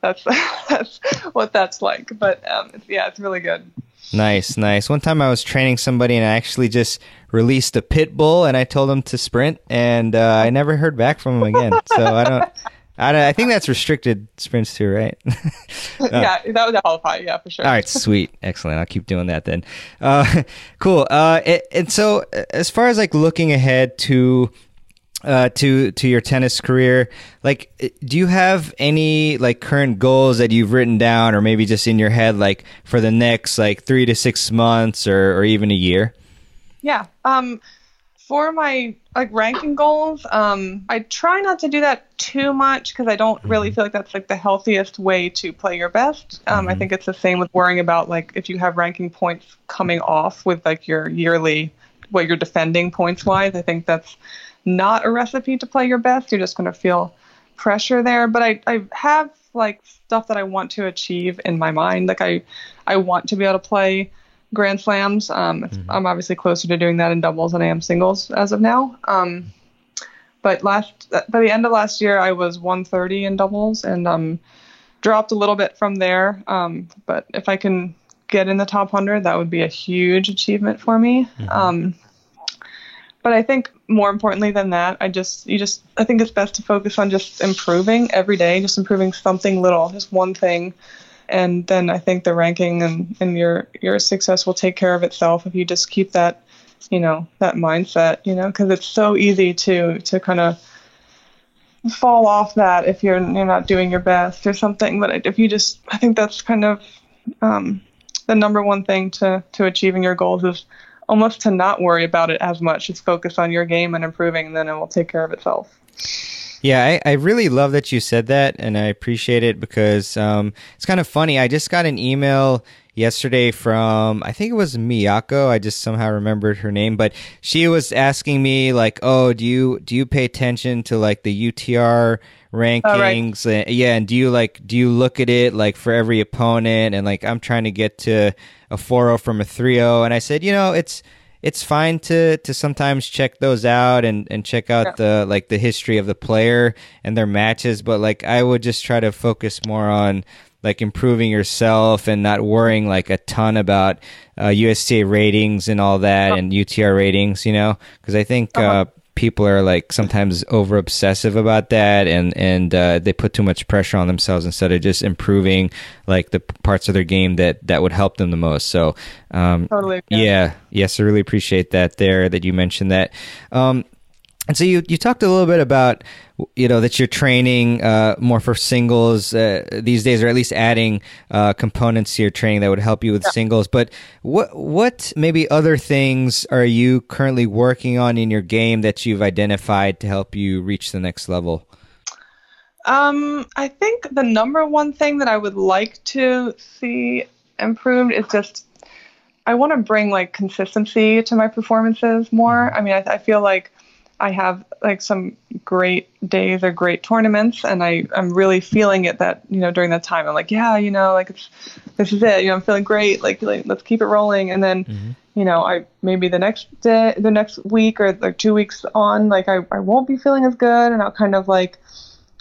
that's that's what that's like. But um, it's, yeah, it's really good. Nice, nice. One time I was training somebody and I actually just released a pit bull and I told him to sprint and uh, I never heard back from him again. So I don't, I don't, I think that's restricted sprints too, right? yeah, that would qualify. Yeah, for sure. All right, sweet, excellent. I'll keep doing that then. Uh, cool. Uh, and, and so, uh, as far as like looking ahead to uh, to to your tennis career, like, uh, do you have any like current goals that you've written down, or maybe just in your head, like for the next like three to six months, or or even a year? Yeah. Um, for my like ranking goals, um, I try not to do that too much because I don't really feel like that's like the healthiest way to play your best. Um, I think it's the same with worrying about like if you have ranking points coming off with like your yearly what you're defending points wise. I think that's not a recipe to play your best. You're just going to feel pressure there. But I, I have like stuff that I want to achieve in my mind. Like I, I want to be able to play grand slams. Um, mm-hmm. I'm obviously closer to doing that in doubles than I am singles as of now. Um, but last by the end of last year, I was 130 in doubles and um, dropped a little bit from there. Um, but if I can get in the top 100, that would be a huge achievement for me. Mm-hmm. Um, but I think more importantly than that, I just you just I think it's best to focus on just improving every day, just improving something little, just one thing. And then I think the ranking and, and your your success will take care of itself if you just keep that, you know, that mindset, you know, because it's so easy to to kind of fall off that if you're you're not doing your best or something. But if you just, I think that's kind of um, the number one thing to to achieving your goals is almost to not worry about it as much. Just focus on your game and improving, and then it will take care of itself. Yeah, I, I really love that you said that, and I appreciate it because um, it's kind of funny. I just got an email yesterday from I think it was Miyako. I just somehow remembered her name, but she was asking me like, "Oh, do you do you pay attention to like the UTR rankings? Oh, right. yeah, and do you like do you look at it like for every opponent and like I'm trying to get to a 4-0 from a 3-0." And I said, "You know, it's it's fine to to sometimes check those out and and check out yeah. the like the history of the player and their matches, but like I would just try to focus more on like improving yourself and not worrying like a ton about uh, ratings and all that and UTR ratings, you know, because I think uh-huh. uh, people are like sometimes over obsessive about that and and uh, they put too much pressure on themselves instead of just improving like the parts of their game that that would help them the most. So, um, totally, yeah. yeah, yes, I really appreciate that there that you mentioned that. Um, and so you, you talked a little bit about you know that you're training uh, more for singles uh, these days, or at least adding uh, components to your training that would help you with yeah. singles. But what what maybe other things are you currently working on in your game that you've identified to help you reach the next level? Um, I think the number one thing that I would like to see improved is just I want to bring like consistency to my performances more. Mm-hmm. I mean, I, I feel like I have like some great days or great tournaments, and I I'm really feeling it that you know during that time. I'm like yeah you know like it's this is it. You know I'm feeling great. Like, like let's keep it rolling, and then mm-hmm. you know I maybe the next day the next week or like two weeks on like I I won't be feeling as good, and I'll kind of like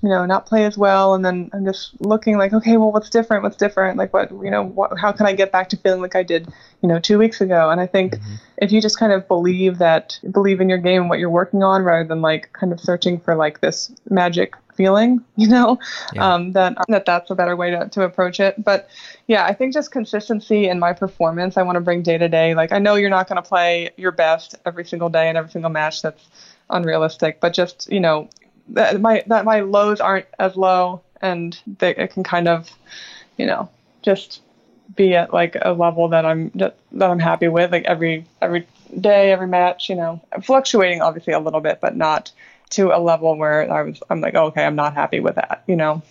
you know, not play as well. And then I'm just looking like, okay, well, what's different? What's different? Like, what, you know, what, how can I get back to feeling like I did, you know, two weeks ago? And I think mm-hmm. if you just kind of believe that, believe in your game and what you're working on rather than like kind of searching for like this magic feeling, you know, yeah. um, that, that that's a better way to, to approach it. But yeah, I think just consistency in my performance, I want to bring day to day. Like, I know you're not going to play your best every single day and every single match. That's unrealistic, but just, you know, that my that my lows aren't as low and that it can kind of you know just be at like a level that I'm that I'm happy with like every every day every match you know. Fluctuating obviously a little bit but not to a level where I was I'm like oh, okay I'm not happy with that you know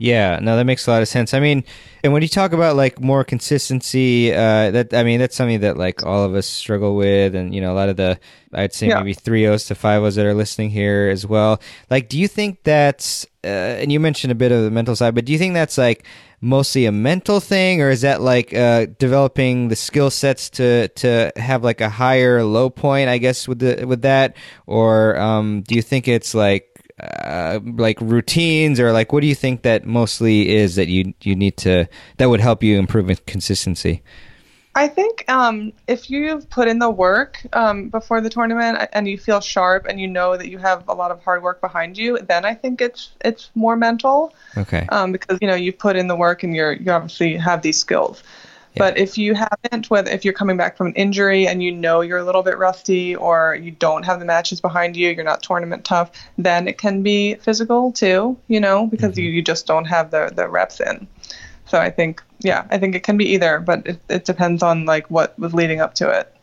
yeah, no, that makes a lot of sense. I mean, and when you talk about like more consistency, uh, that I mean, that's something that like all of us struggle with, and you know, a lot of the I'd say yeah. maybe three O's to five O's that are listening here as well. Like, do you think that's uh, and you mentioned a bit of the mental side, but do you think that's like mostly a mental thing, or is that like uh, developing the skill sets to to have like a higher low point? I guess with the with that, or um, do you think it's like uh, like routines or like what do you think that mostly is that you you need to that would help you improve consistency I think um, if you've put in the work um, before the tournament and you feel sharp and you know that you have a lot of hard work behind you, then I think it's it's more mental. Okay. Um, because you know you've put in the work and you're you obviously have these skills. But if you haven't, whether if you're coming back from an injury and you know you're a little bit rusty or you don't have the matches behind you, you're not tournament tough, then it can be physical too, you know, because mm-hmm. you, you just don't have the, the reps in. So I think, yeah, I think it can be either, but it, it depends on like what was leading up to it.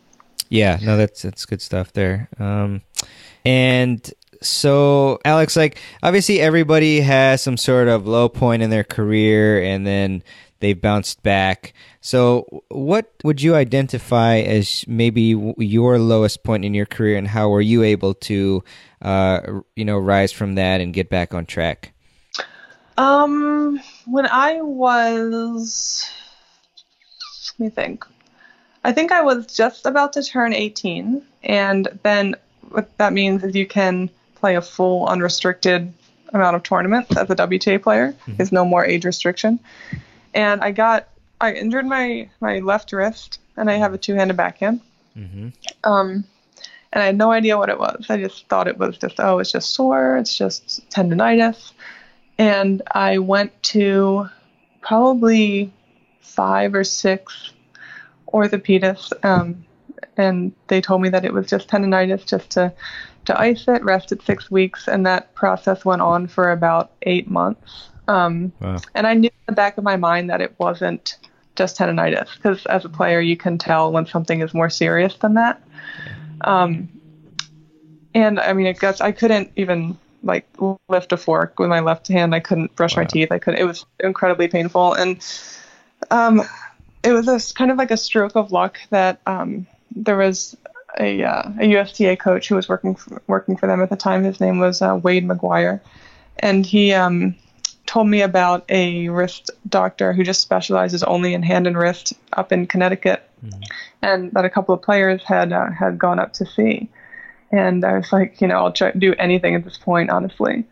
Yeah, no, that's that's good stuff there. Um, and so Alex, like obviously everybody has some sort of low point in their career, and then they've bounced back. So, what would you identify as maybe your lowest point in your career, and how were you able to, uh, you know, rise from that and get back on track? Um, when I was, let me think. I think I was just about to turn 18, and then what that means is you can play a full unrestricted amount of tournaments as a WTA player. Mm-hmm. There's no more age restriction. And I got I injured my my left wrist, and I have a two-handed backhand. Mm-hmm. Um, and I had no idea what it was. I just thought it was just oh, it's just sore, it's just tendonitis. And I went to probably five or six orthopedists, um, and they told me that it was just tendonitis, just to to ice it, rest it six weeks, and that process went on for about eight months. Um, Wow. and I knew in the back of my mind that it wasn't just tendonitis, because as a player, you can tell when something is more serious than that. Um, and I mean, it got, I couldn't even like lift a fork with my left hand. I couldn't brush my teeth. I couldn't. It was incredibly painful, and um, it was a kind of like a stroke of luck that um, there was a, uh, a USTA coach who was working for, working for them at the time. His name was uh, Wade McGuire, and he um, told me about a wrist doctor who just specializes only in hand and wrist up in Connecticut, and that a couple of players had uh, had gone up to see. And I was like, you know, I'll try do anything at this point, honestly.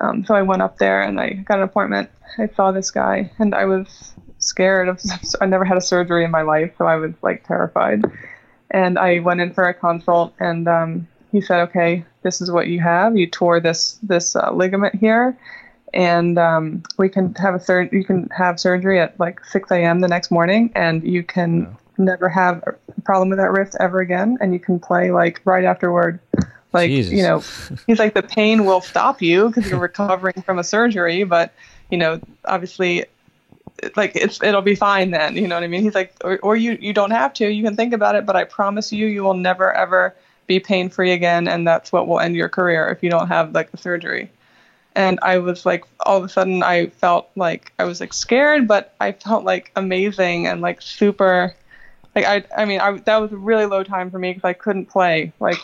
Um, so I went up there and I got an appointment. I saw this guy, and I was scared of. I never had a surgery in my life, so I was like terrified. And I went in for a consult, and um, he said, "Okay, this is what you have. You tore this this uh, ligament here, and um, we can have a sur- You can have surgery at like 6 a.m. the next morning, and you can never have a problem with that wrist ever again, and you can play like right afterward." Like Jesus. you know, he's like the pain will stop you because you're recovering from a surgery, but you know, obviously like it's it'll be fine then you know what i mean he's like or, or you you don't have to you can think about it but i promise you you will never ever be pain free again and that's what will end your career if you don't have like the surgery and i was like all of a sudden i felt like i was like scared but i felt like amazing and like super like i i mean I, that was a really low time for me because i couldn't play like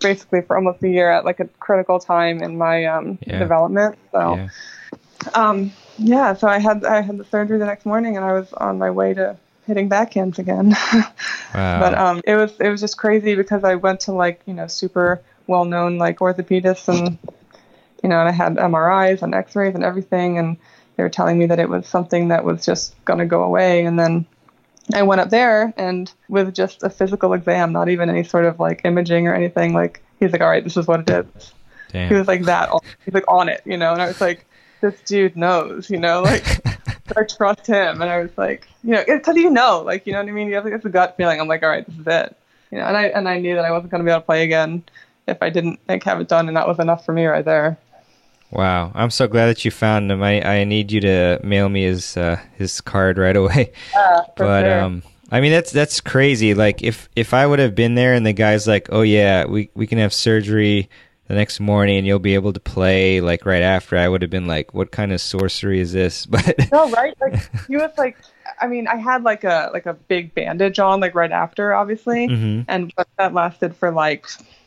basically for almost a year at like a critical time in my um Yeah. development so Yeah. um, yeah, so I had I had the surgery the next morning, and I was on my way to hitting backhands again. Wow. but um, it was it was just crazy because I went to like you know super well known like orthopedists, and you know, and I had MRIs and X-rays and everything, and they were telling me that it was something that was just gonna go away, and then. I went up there and with just a physical exam, not even any sort of like imaging or anything, like he's like, All right, this is what it is. Damn. he was like that he's like on it you know and i was like this dude knows you know like i trust him. And i was like you know because you know like you know what i mean? You have like this gut feeling. I'm like all right this is it you know and i and i knew that i wasn't going to be able to play again if i didn't like have it done and that was enough for me right there Wow, I'm so glad that you found him. I, I need you to mail me his uh, his card right away. for but sure. um, I mean that's that's crazy. Like if if I would have been there and the guy's like, oh yeah, we we can have surgery the next morning and you'll be able to play like right after, I would have been like, what kind of sorcery is this? But no right like he was like i mean i had like a like a big bandage on like right after obviously Mhm. and but that lasted for like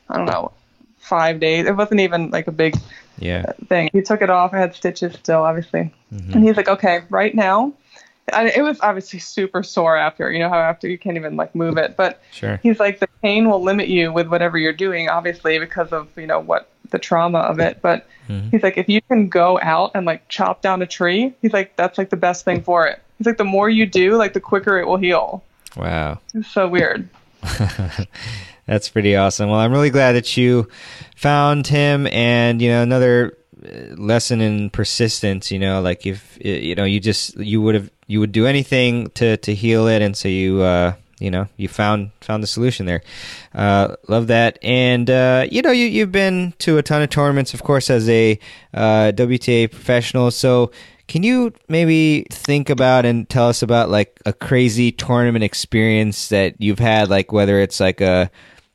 i don't know five days it wasn't even like a big yeah, thing. He took it off. I had stitches still, obviously. Mhm. And he's like, okay, right now. And it was obviously super sore after, you know, how after you can't even like move it. But sure. he's like, the pain will limit you with whatever you're doing, obviously, because of, you know, what the trauma of it. But Mhm. he's like, if you can go out and like chop down a tree, he's like, that's like the best thing for it. He's like, the more you do, like the quicker it will heal. Wow. It's so weird. That's pretty awesome. Well, I'm really glad that you found him, and you know another uh, lesson in persistence. You know, like if you know you just you would have you would do anything to to heal it, and so you uh you know you found found the solution there. Uh, love that, and uh, you know you you've been to a ton of tournaments, of course, as a uh, WTA professional. So can you maybe think about and tell us about like a crazy tournament experience that you've had, like whether it's like a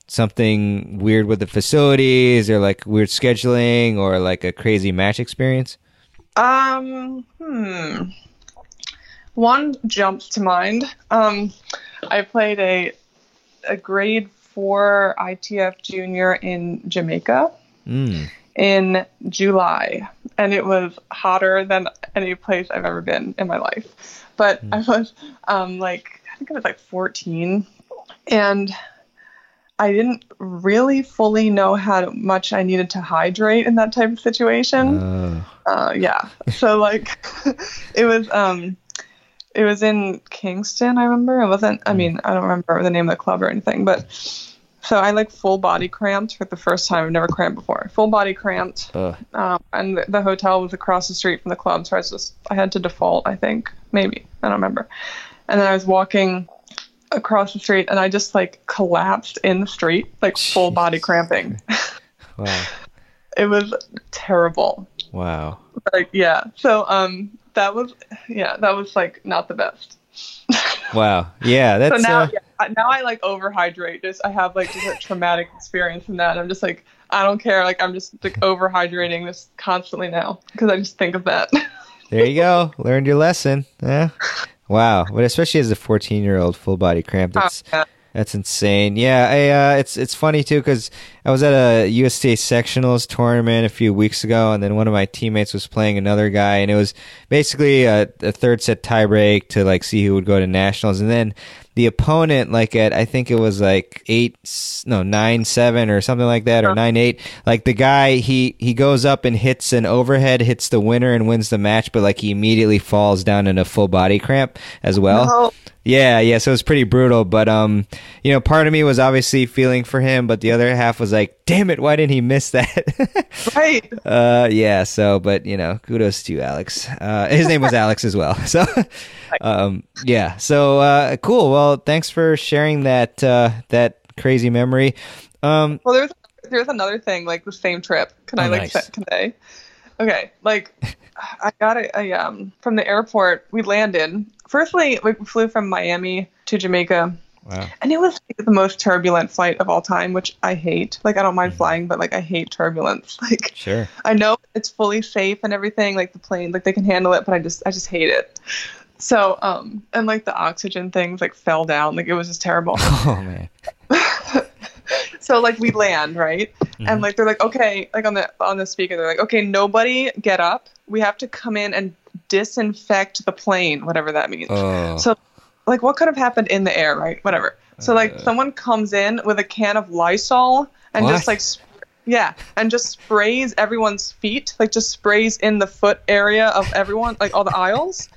something weird with the facilities or like weird scheduling or like a crazy match experience? Um, hmm. One jumps to mind. Um, I played a a grade four ITF junior in Jamaica Mm. in July, and it was hotter than any place I've ever been in my life. But I was um, like, I think I was like 14, and I didn't really fully know how much I needed to hydrate in that type of situation. Oh. Uh, yeah. So like, it was um, it was in Kingston. I remember. It wasn't. I mean, I don't remember the name of the club or anything, but so I like full body cramped for the first time. I've never cramped before. Full body cramped. Ugh. Um, and the, the hotel was across the street from the club, so I was just I had to default. I think maybe I don't remember. And then I was walking across the street, and I just like collapsed in the street, like full body cramping. Wow. it was terrible. Wow. Like yeah. So um, that was yeah, that was like not the best. Wow. Yeah, that's so now, uh, yeah, I- now I like overhydrate. Just I have like just a traumatic experience in that. I'm just like I don't care. Like I'm just like overhydrating this constantly now because I just think of that. there you go. Learned your lesson. Yeah. Wow. But especially as a 14 year old full body cramp, that's Yeah. that's insane. Yeah. I, uh, it's it's funny too because I was at a USTA sectionals tournament a few weeks ago, and then one of my teammates was playing another guy, and it was basically a, a third set tiebreak to like see who would go to nationals, and then the opponent like at I think it was like eight no nine seven or something like that or nine eight. Like the guy he he goes up and hits an overhead hits the winner and wins the match but like he immediately falls down in a full body cramp as well. No. Yeah yeah so it was pretty brutal but um you know part of me was obviously feeling for him but the other half was like damn it why didn't he miss that right. uh, yeah. So, but you know, kudos to you, Alex. Uh, his name was Alex as well. So, um, yeah. So, uh, cool. Well, thanks for sharing that uh, that crazy memory. Um, Well, there's there's another thing like the same trip. Can I Oh, like nice. I? Okay, like I got a, a um from the airport. We landed. Firstly, we flew from Miami to Jamaica. wow. And it was like, the most turbulent flight of all time, which I hate. Like I don't mind flying, but like I hate turbulence. Like Sure. I know it's fully safe and everything, like the plane, like they can handle it, but I just I just hate it. So um and like the oxygen things like fell down, like it was just terrible. Oh man. so like we land right and like they're like okay like on the on the speaker they're like okay nobody get up we have to come in and disinfect the plane whatever that means. Oh. so like what could have happened in the air right? Whatever. So like someone comes in with a can of lysol and What? just like sp- yeah and just sprays everyone's feet like just sprays in the foot area of everyone like all the aisles.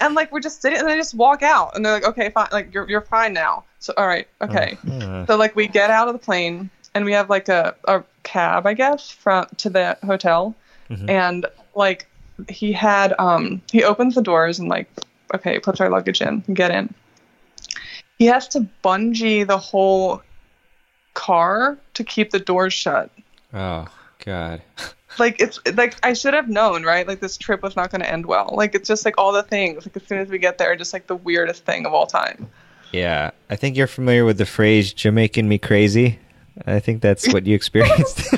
And like we're just sitting and they just walk out and they're like okay fine like you're, you're fine now. So all right okay. Uh, so like we get out of the plane and we have like a, a cab, I guess, from to the hotel. And like he had um he opens the doors and like okay, puts our luggage in, get in. He has to bungee the whole car to keep the doors shut. oh God. Like it's like I should have known, right? Like this trip was not going to end well. Like it's just like all the things. Like as soon as we get there, just like the weirdest thing of all time. Yeah. I think you're familiar with the phrase "Jamaican me crazy." I think that's what you experienced.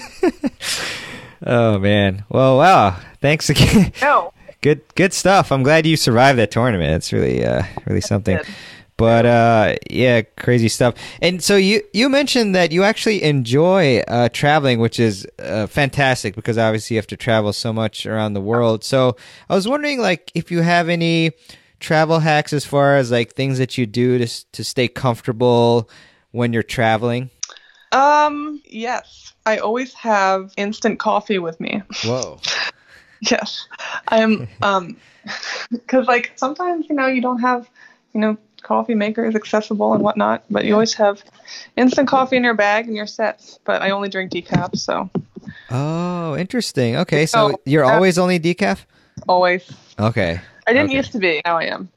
oh man. Well, wow. Thanks again. No. good good stuff i'm glad you survived that tournament it's really uh really something but uh yeah crazy stuff and so you you mentioned that you actually enjoy uh traveling which is uh, fantastic because obviously you have to travel so much around the world so i was wondering like if you have any travel hacks as far as like things that you do to to stay comfortable when you're traveling Um, yes. I always have instant coffee with me. whoa Yes, I am. Um, because like sometimes you know you don't have you know coffee makers accessible and whatnot, but you always have instant coffee in your bag and you're set. But I only drink decaf, so oh interesting okay so So, you're uh, always only decaf always. okay I didn't Okay. used to be. Now I am.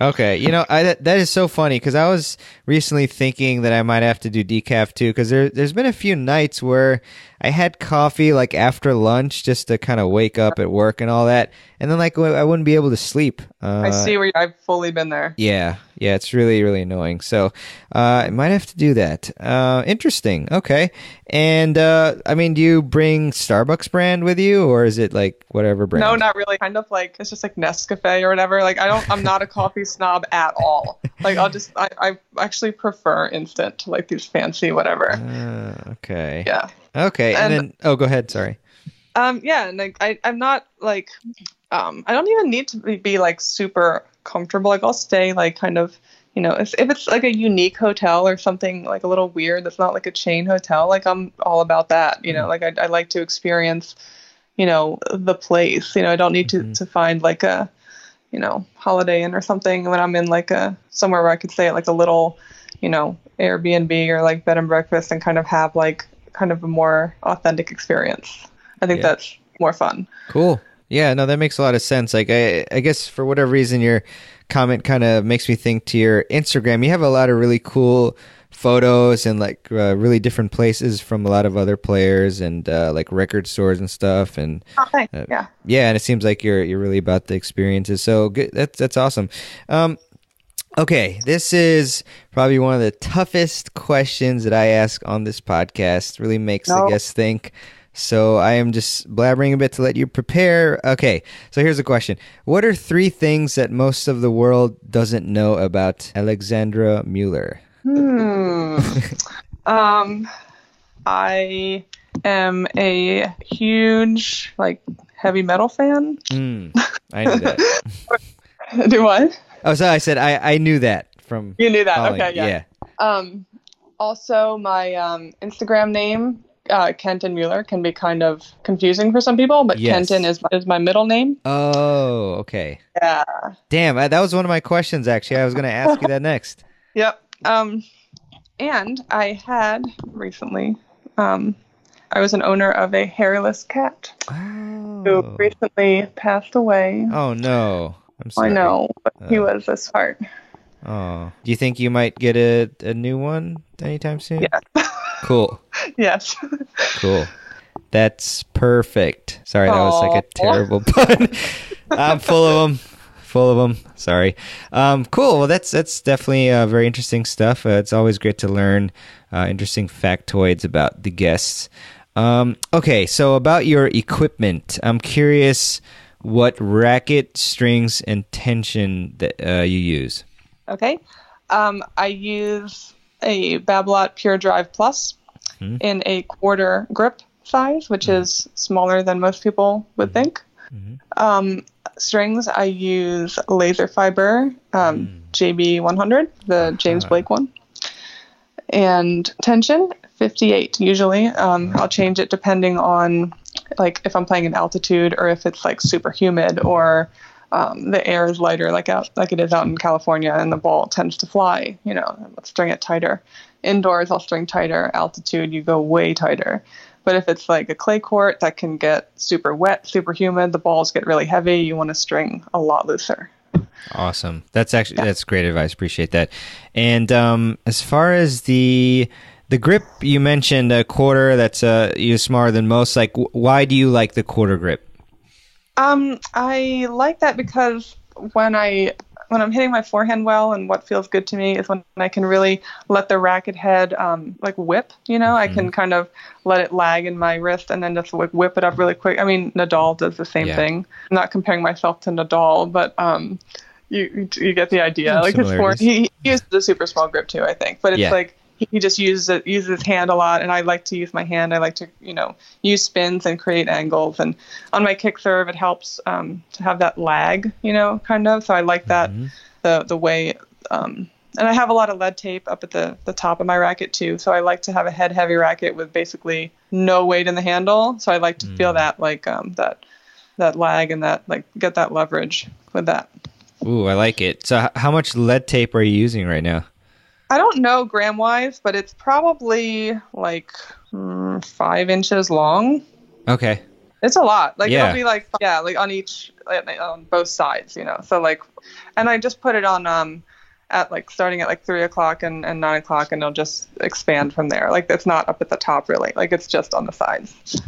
Okay, you know I, that, is so funny because I was recently thinking that I might have to do decaf too because there there's been a few nights where I had coffee like after lunch just to kind of wake up at work and all that, and then like I wouldn't be able to sleep. Uh, I see where I've fully been there. Yeah, yeah, it's really really annoying. So uh, I might have to do that. Uh, interesting. Okay, and uh, I mean, do you bring Starbucks brand with you, or is it like whatever brand? No, not really. Kind of like it's just like Nescafe or whatever. Like I don't. I'm not a coffee snob at all. Like I'll just. I, I actually prefer instant to like these fancy whatever. Uh, okay. Yeah. Okay, and, And- then oh, go ahead. Sorry. Um, yeah, and like I, I'm not like, um, I don't even need to be, be like super comfortable. Like I'll stay like kind of you know, if, if it's like a unique hotel or something like a little weird that's not like a chain hotel, like I'm all about that. You know, like I, I like to experience, you know, the place. You know, I don't need to, Mhm. to find like a, you know, Holiday Inn or something when I'm in like a somewhere where I could stay at like a little, you know, Airbnb or like bed and breakfast and kind of have like kind of a more authentic experience. I think Yeah. that's more fun. Cool. Yeah, no, that makes a lot of sense. Like, I, I guess for whatever reason, your comment kind of makes me think to your Instagram. You have a lot of really cool photos and like uh, really different places from a lot of other players and uh, like record stores and stuff. And Oh, thanks. Uh, yeah. yeah, and it seems like you're you're really about the experiences. So good. That's that's awesome. Um, okay, this is probably one of the toughest questions that I ask on this podcast. Really makes the No. guests think. So I am just blabbering a bit to let you prepare. Okay, so here's a question: What are three things that most of the world doesn't know about Alexandra Mueller? Hmm. um, I am a huge like heavy metal fan. Hmm, I knew that. Do what? Oh, so I said I I knew that from. You knew that. following. Okay, yeah. Um, also, my um, Instagram name, uh, Kenton Mueller, can be kind of confusing for some people, but Yes. Kenton is is my middle name. Oh, okay. Yeah. Damn, I, that was one of my questions. Actually, I was going to ask you that next. Yep. Um, and I had recently, um, I was an owner of a hairless cat who Oh, recently passed away. oh no, I'm I know, but he Uh. was a smart. Oh, do you think you might get a a new one anytime soon? Yeah. Cool, Yes. cool. That's perfect. Sorry, that was like a terrible pun. I'm full of them. Full of them. Sorry. Um, cool. Well, that's that's definitely uh, very interesting stuff. Uh, it's always great to learn uh, interesting factoids about the guests. Um, okay, so about your equipment, I'm curious what racket, strings, and tension that uh, you use. Okay. Um, I use a Babolat Pure Drive Plus Hmm. in a quarter grip size, which is smaller than most people would think. Mhm. Um, strings, I use laser fiber um, JB100, the James Ah. Blake one. And tension, 58 usually. Um, I'll change it depending on like if I'm playing in altitude or if it's like super humid or um, the air is lighter like out like it is out in California and the ball tends to fly, you know, let's string it tighter. Indoors I'll string tighter, altitude you go way tighter. But if it's like a clay court that can get super wet, super humid, the balls get really heavy, you want to string a lot looser. Awesome. That's actually that's great advice. Appreciate that. And um, as far as the the grip, you mentioned a quarter that's uh you smaller than most. Like, wh- why do you like the quarter grip? Um, I like that because when I when I'm hitting my forehand well, and what feels good to me is when I can really let the racket head um, like whip. You know, I can kind of let it lag in my wrist and then just like whip it up really quick. I mean, Nadal does the same Yeah. thing. I'm not comparing myself to Nadal, but um, you you get the idea. Like his forehand, he, he uses a super small grip too, I think. But it's Yeah. like he just uses it, uses his hand a lot, and I like to use my hand. I like to, you know, use spins and create angles. And on my kick serve, it helps um, to have that lag, you know, kind of. So I like that the the way. Um, and I have a lot of lead tape up at the the top of my racket too. So I like to have a head heavy racket with basically no weight in the handle. So I like to feel that like um, that that lag and that like get that leverage with that. Ooh, I like it. So, how much lead tape are you using right now? I don't know gram wise, but it's probably like mm, five inches long. Okay. It's a lot. Like Yeah. it'll be like yeah, like on each on both sides, you know. So like, and I just put it on um at like starting at like three o'clock and, and nine o'clock, and it'll just expand from there. Like it's not up at the top really. Like it's just on the sides.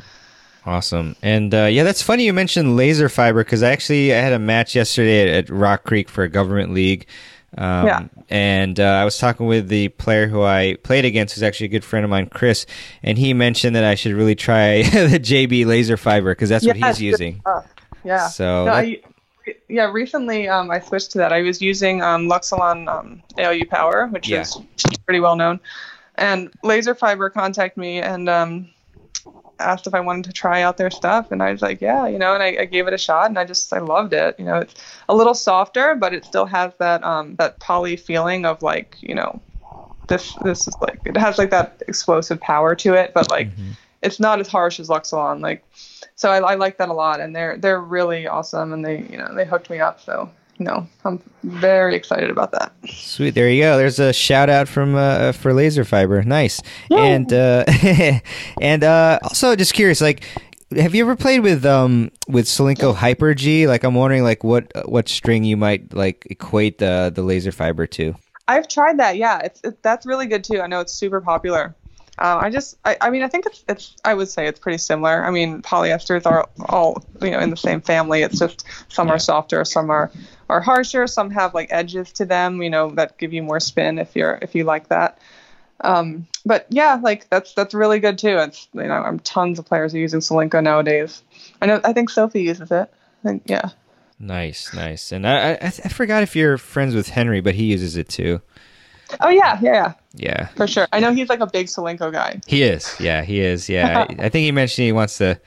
Awesome. And uh, yeah, that's funny you mentioned laser fiber because I actually I had a match yesterday at, at Rock Creek for a government league. Um, Yeah. And uh, I was talking with the player who I played against, who's actually a good friend of mine, Chris, and he mentioned that I should really try the JB laser fiber because that's what he's using. Yeah. So No, that- I, yeah, recently um, I switched to that. I was using um, Luxilon um, ALU Power, which Yeah. is pretty well known, and Laser Fiber contacted me, and um, asked if I wanted to try out their stuff, and I was like, yeah, you know, and I, I gave it a shot, and I just I loved it. You know, it's a little softer, but it still has that um that poly feeling of like you know, this this is like it has like that explosive power to it, but like Mm-hmm. it's not as harsh as Luxilon. Like, so I, I like that a lot, and they're they're really awesome, and they you know they hooked me up, so know I'm very excited about that. Sweet, there you go. There's a shout out from uh, for laser fiber. Nice. And uh, and uh, also just curious, like, have you ever played with um with Solinco Hyper G? Like, I'm wondering like what what string you might like equate the the laser fiber to. I've tried that. Yeah, it's it, that's really good too. I know it's super popular. Um, I just, I, I mean, I think it's, it's, I would say it's pretty similar. I mean, polyesters are all, you know, in the same family. It's just some are softer, some are, are harsher. Some have like edges to them, you know, that give you more spin if you're, if you like that. Um, but yeah, like that's, that's really good too. It's, you know, um, tons of players are using Solinco nowadays. I know, I think Sophie uses it. I think, yeah. Nice, nice. And I, I I forgot if you're friends with Henry, but he uses it too. Oh yeah, yeah, yeah, Yeah, for sure. I know he's like a big Solinco guy. he is. Yeah, he is. Yeah, I, I think he mentioned he wants to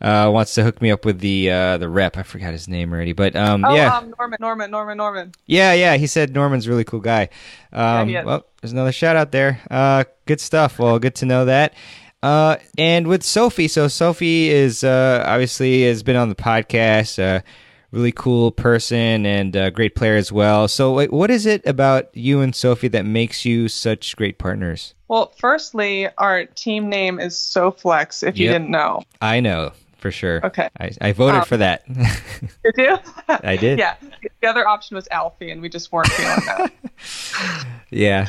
uh wants to hook me up with the uh the rep. I forgot his name already, but um Oh, yeah. um, Norman, Norman, Norman, Norman. Yeah, yeah. He said Norman's a really cool guy. Um, is. well, there's another shout out there. Uh, good stuff. Well, good to know that. Uh, and with Sophie, so Sophie is uh, obviously has been on the podcast. Uh, really cool person and uh, great player as well. So, like, what is it about you and Sophie that makes you such great partners? Well, firstly, our team name is SoFlex. If you didn't know, I know for sure. Okay. I, I voted Um, for that. did you? I did. yeah. The other option was Alfie, and we just weren't feeling that. yeah.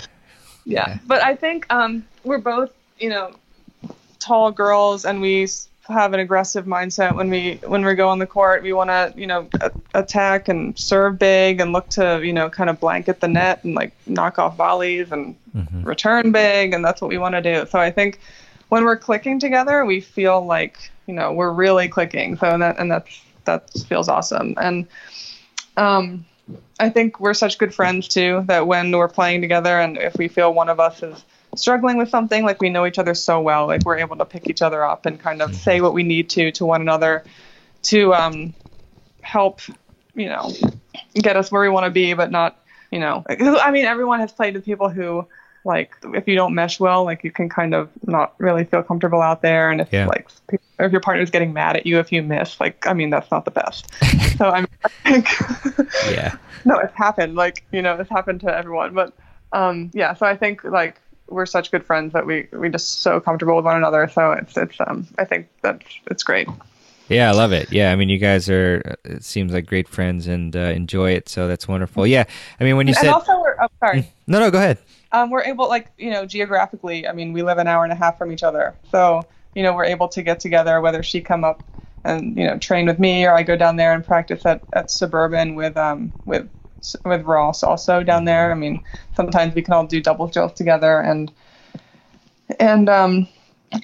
yeah. But I think um, we're both, you know, tall girls, and we have an aggressive mindset when we when we go on the court. We want to, you know, a- attack and serve big, and look to, you know, kind of blanket the net and like knock off volleys and return big, and that's what we want to do. So I think when we're clicking together, we feel like you know we're really clicking. So that and that's that feels awesome. And um, I think we're such good friends too that when we're playing together and if we feel one of us is struggling with something, like we know each other so well, like we're able to pick each other up and kind of say what we need to to one another to um, help, you know, get us where we want to be, but not, you know, I mean, everyone has played with people who like if you don't mesh well, like you can kind of not really feel comfortable out there, and if Yeah. like or if your partner's getting mad at you if you miss, like I mean that's not the best. so I, mean, I Yeah. no, it's happened. Like you know, it's happened to everyone. But um, yeah, so I think like we're such good friends that we we just so comfortable with one another. So it's it's um I think that's it's great. Yeah, I love it. Yeah, I mean, you guys are. It seems like great friends and uh, enjoy it. So that's wonderful. Yeah, I mean, when you and said also we're oh, sorry. no, no, go ahead. Um, we're able like you know geographically i mean we live an hour and a half from each other. So you know we're able to get together whether she come up and you know train with me or i go down there and practice at, at suburban with um with with ross also down there. I mean sometimes we can all do double drills together and and um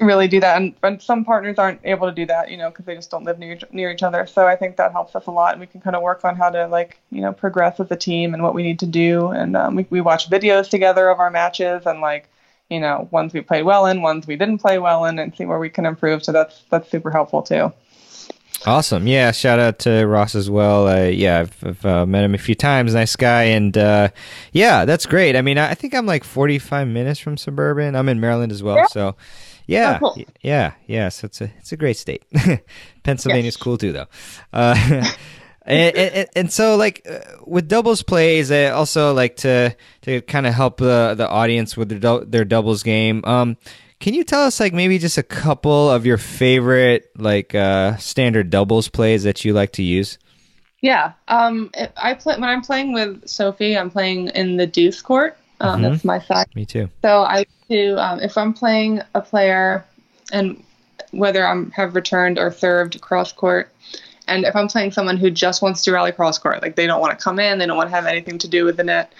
really do that and, and some partners aren't able to do that you know because they just don't live near, each- near each other so i think that helps us a lot and we can kind of work on how to like you know progress as a team and what we need to do and um, we, we watch videos together of our matches and like you know ones we played well in ones we didn't play well in and see where we can improve so that's that's super helpful too Awesome. Yeah, shout out to Ross as well. Uh, yeah, I've, I've uh, met him a few times. Nice guy, and uh, yeah, that's great. I mean, I I think I'm like 45 minutes from suburban. I'm in Maryland as well, so yeah, Oh, cool. yeah, yeah. So it's a it's a great state. Pennsylvania's cool too, though. Uh, and, and, and so like uh, with doubles plays, I also like to to kind of help the the audience with their their doubles game. Um, can you tell us like maybe just a couple of your favorite like uh, standard doubles plays that you like to use? Yeah. Um, I play when I'm playing with Sophie. I'm playing in the deuce court. Um, Mhm. That's my side. Me too. So I do um, if I'm playing a player, and whether I'm have returned or served cross court, and if I'm playing someone who just wants to rally cross court, like they don't want to come in, they don't want to have anything to do with the net,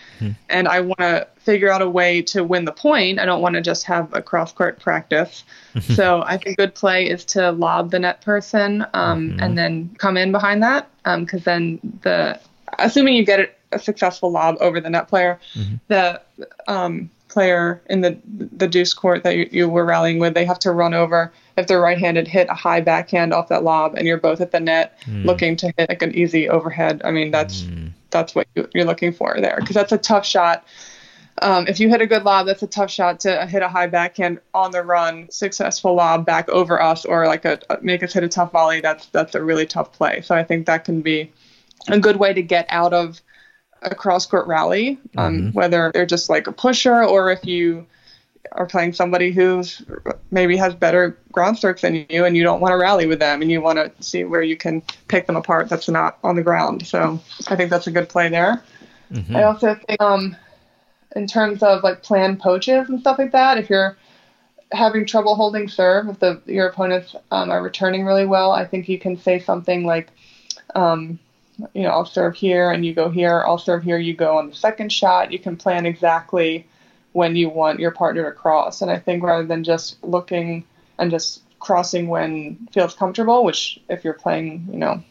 and I want to figure out a way to win the point. I don't want to just have a cross court practice. so I think good play is to lob the net person um, and then come in behind that, because then the assuming you get it, a successful lob over the net player, the um, player in the the deuce court that you, you were rallying with, they have to run over if they're right-handed, hit a high backhand off that lob, and you're both at the net Mm. looking to hit like an easy overhead. I mean, that's Mm. that's what you, you're looking for there because that's a tough shot. Um, if you hit a good lob, that's a tough shot to hit a high backhand on the run, successful lob back over us, or like a make us hit a tough volley. That's that's a really tough play. So I think that can be a good way to get out of a cross court rally, um, whether they're just like a pusher or if you are playing somebody who's maybe has better ground strokes than you and you don't want to rally with them and you want to see where you can pick them apart that's not on the ground. So I think that's a good play there. I also think um, in terms of like planned poaches and stuff like that, if you're having trouble holding serve, if the your opponents um, are returning really well, I think you can say something like, um, you know, I'll serve here and you go here. I'll serve here, you go on the second shot. You can plan exactly when you want your partner to cross. And I think rather than just looking and just crossing when feels comfortable, which if you're playing, you know,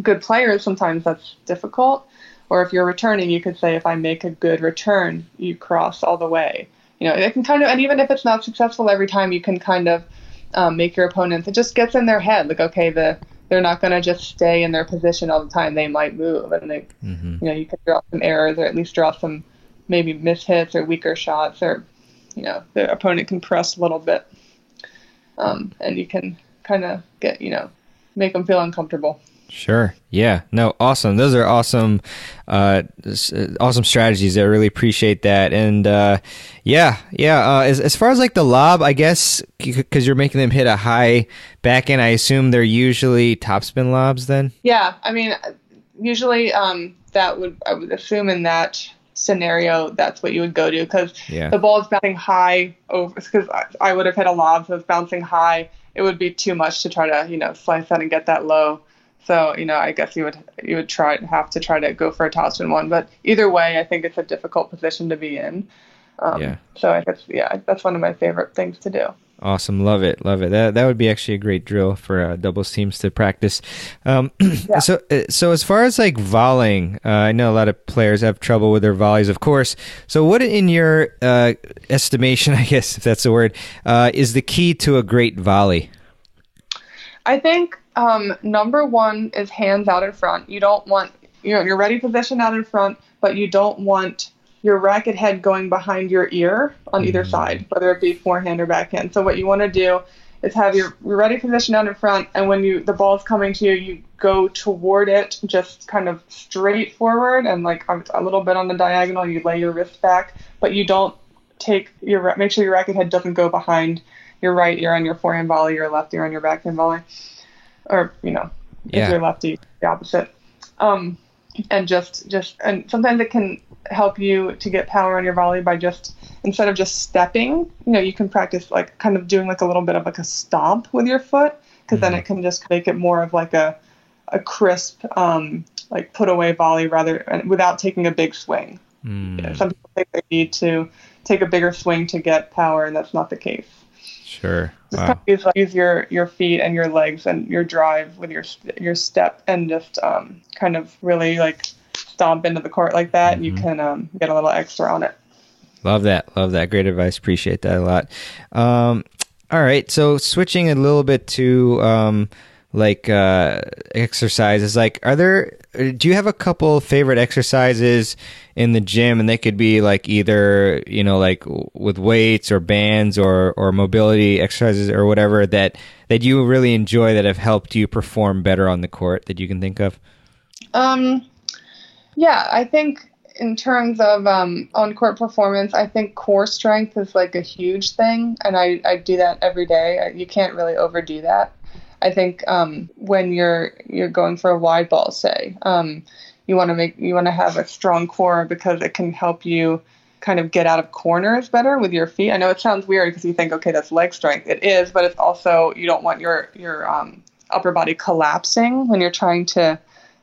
good players, sometimes that's difficult. Or if you're returning, you could say, if I make a good return, you cross all the way. You know, it can kind of, and even if it's not successful every time, you can kind of um, make your opponents. It just gets in their head, like, okay, the they're not going to just stay in their position all the time. They might move, and they, Mhm. you know, you can draw some errors or at least draw some maybe mishits or weaker shots, or you know, the opponent can press a little bit, um, and you can kind of get, you know, make them feel uncomfortable. Sure. Yeah. No. Awesome. Those are awesome, uh, uh, awesome strategies. I really appreciate that. And uh, yeah, yeah. Uh, as as far as like the lob, I guess because you're making them hit a high back end, I assume they're usually topspin lobs. Then. Yeah, I mean, usually um, that would I would assume in that scenario that's what you would go to because Yeah. the ball is bouncing high over because I, I would have hit a lob so it's bouncing high it would be too much to try to you know slice that and get that low so you know I guess you would you would try have to try to go for a topspin one but either way I think it's a difficult position to be in um, Yeah. so I guess yeah that's one of my favorite things to do Awesome, love it, love it. That that would be actually a great drill for uh, doubles teams to practice. Um, So, uh, so as far as like volleying, uh, I know a lot of players have trouble with their volleys, of course. So, what in your uh, estimation, I guess if that's the word, uh, is the key to a great volley? I think um, number one is hands out in front. You don't want you know your ready position out in front, but you don't want your racket head going behind your ear on either side, whether it be forehand or backhand. So what you want to do is have your, your ready position out in front, and when you the ball's coming to you, you go toward it, just kind of straight forward, and like a, a little bit on the diagonal. You lay your wrist back, but you don't take your make sure your racket head doesn't go behind your right ear on your forehand volley, your left ear on your backhand volley, or you know, Yeah. if you're lefty, the opposite. Um, and just just and sometimes it can help you to get power on your volley by just instead of just stepping, you know, you can practice like kind of doing like a little bit of like a stomp with your foot because then it can just make it more of like a a crisp um, like put away volley rather and without taking a big swing. Mm, Some people think they need to take a bigger swing to get power, and that's not the case. Sure. Just Wow. kind of use, like, use your, your feet and your legs and your drive with your your step, and just um, kind of really like stomp into the court like that. and You can um, get a little extra on it. Love that. Love that. Great advice. Appreciate that a lot. Um, all right. So switching a little bit to um, like uh, exercises. Like, are there? Do you have a couple favorite exercises in the gym? And they could be like either you know like with weights or bands or or mobility exercises or whatever that that you really enjoy that have helped you perform better on the court that you can think of. Um, yeah, I think in terms of um, on court performance, I think core strength is like a huge thing, and I, I do that every day. You can't really overdo that. I think um, when you're you're going for a wide ball, say, um, you want to make you want to have a strong core because it can help you kind of get out of corners better with your feet. I know it sounds weird because you think, okay, that's leg strength. It is, but it's also you don't want your your um, upper body collapsing when you're trying to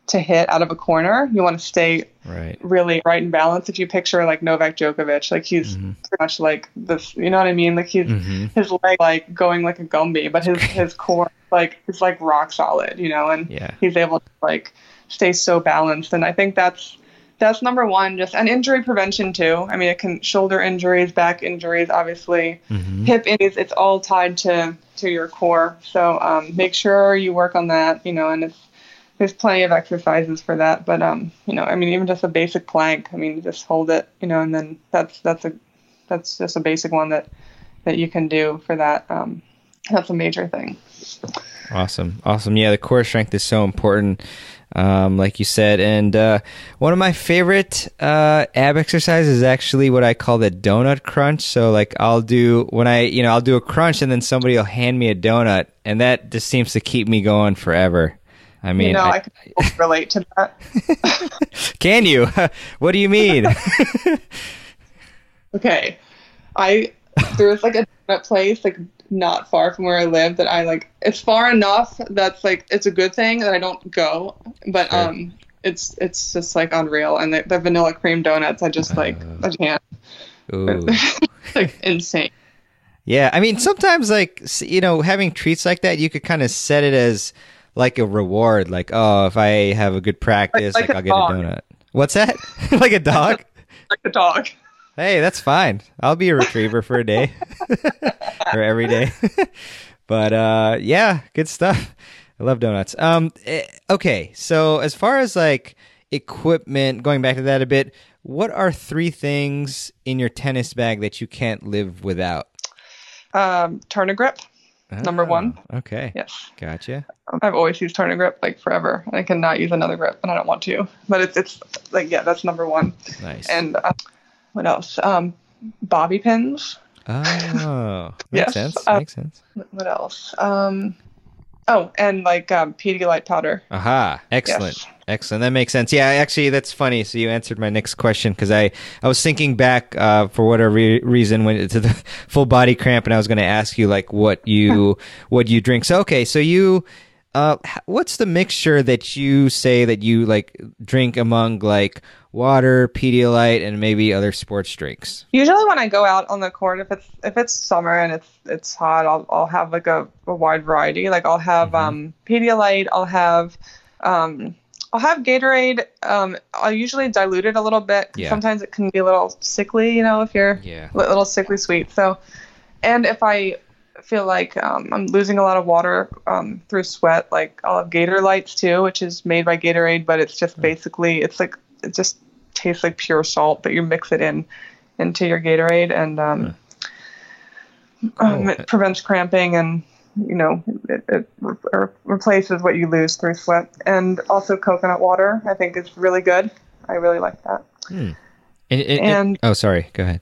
to hit out of a corner. You want to stay Right. really right in balance. If you picture like Novak Djokovic, like he's pretty much like this, you know what I mean? Like he's Mhm. his leg like going like a Gumby, but his his core like is like rock solid, you know, and Yeah. he's able to like stay so balanced. And I think that's that's number one. Just and injury prevention too. I mean, it can shoulder injuries, back injuries, obviously, Mhm. hip injuries. It's all tied to to your core. So um, make sure you work on that. You know, and it's there's plenty of exercises for that. But um, you know, I mean, even just a basic plank. I mean, just hold it. You know, and then that's that's a that's just a basic one that that you can do for that. Um, that's a major thing. Awesome, awesome. Yeah, the core strength is so important, um, like you said. And uh, one of my favorite uh, ab exercises is actually what I call the donut crunch. So, like, I'll do when I, you know, I'll do a crunch, and then somebody will hand me a donut, and that just seems to keep me going forever. I mean, you know, I- I, can relate to that. can you? what do you mean? Okay. I there was like a donut place like not far from where I live that I like it's far enough that's like it's a good thing that I don't go. But Sure. um it's it's just like unreal and the, the vanilla cream donuts I just like Uh. I can't Ooh. like insane. Yeah, I mean, sometimes like you know, having treats like that, you could kind of set it as like a reward. Like, oh, if I have a good practice, like, like a I'll get a donut. What's that? like a dog? Like a dog. hey, that's fine. I'll be a retriever for a day or every day. but uh, yeah, good stuff. I love donuts. Um, eh, okay, so as far as like equipment, going back to that a bit, what are three things in your tennis bag that you can't live without? Um Turner grip. Number one. Oh, Okay. Yes. Gotcha. I've always used Turner grip like forever. I cannot use another grip and I don't want to. But it's it's like yeah, that's number one. Nice. And uh, what else? Um bobby pins. oh, makes Yes, sense. uh, makes sense. What else? Um, oh, and like um, Pedialyte powder. Aha! Excellent. Yes. Excellent. That makes sense. Yeah, actually, that's funny. So you answered my next question because I, I was thinking back uh, for whatever re- reason when to the full body cramp, and I was going to ask you like what you what you drink. So okay, so you, uh, what's the mixture that you say that you like drink among like water, Pedialyte, and maybe other sports drinks? Usually, when I go out on the court, if it's if it's summer and it's it's hot, I'll I'll have like a, a wide variety. Like I'll have um, Pedialyte. I'll have um, I'll have Gatorade. Um, I'll usually dilute it a little bit. Yeah. Sometimes it can be a little sickly, you know, if you're Yeah. a little sickly sweet. So, and if I feel like um, I'm losing a lot of water um, through sweat, like I'll have Gatorlytes too, which is made by Gatorade, but it's just basically it's like it just tastes like pure salt, but you mix it in into your Gatorade, and um, um, Cool. it prevents cramping and you know it, it re- re- replaces what you lose through sweat. And also coconut water, I think is really good. I really like that. And, and- and- And- oh, sorry. Go ahead.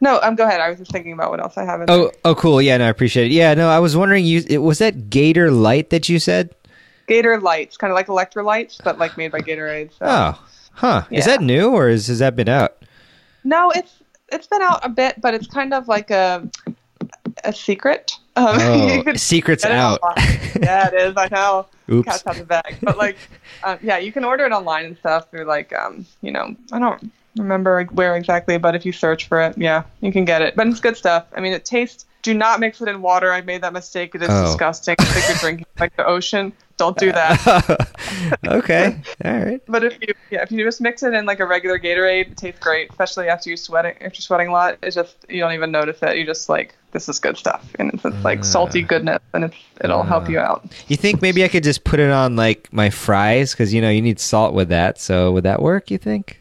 No, um, go ahead. I was just thinking about what else I have. In Oh, oh, cool. Yeah, no, I appreciate it. Yeah, no, I was wondering. You it, was that Gatorlyte that you said? Gatorlytes, kind of like electrolytes, but like made by Gatorade. So. Oh, huh. Is that new or is, has that been out? No, it's it's been out a bit, but it's kind of like a a secret. Um, Oh, secret's it out. yeah, it is. I know. Oops. Cat's out the bag. But like, um, yeah, you can order it online and stuff through like, um, you know, I don't remember where exactly, but if you search for it, yeah, you can get it. But it's good stuff. I mean, it tastes. Do not mix it in water. I made that mistake. It is Oh. disgusting. It's like you're drinking like the ocean. Don't do that. okay. All right. But if you yeah, if you just mix it in like a regular Gatorade, it tastes great, especially after you sweating after you're sweating a lot. It's just you don't even notice it. You just like this is good stuff, and it's, it's like salty ah. goodness, and it's it'll help you out. You think maybe I could just put it on like my fries because you know you need salt with that. So would that work? You think?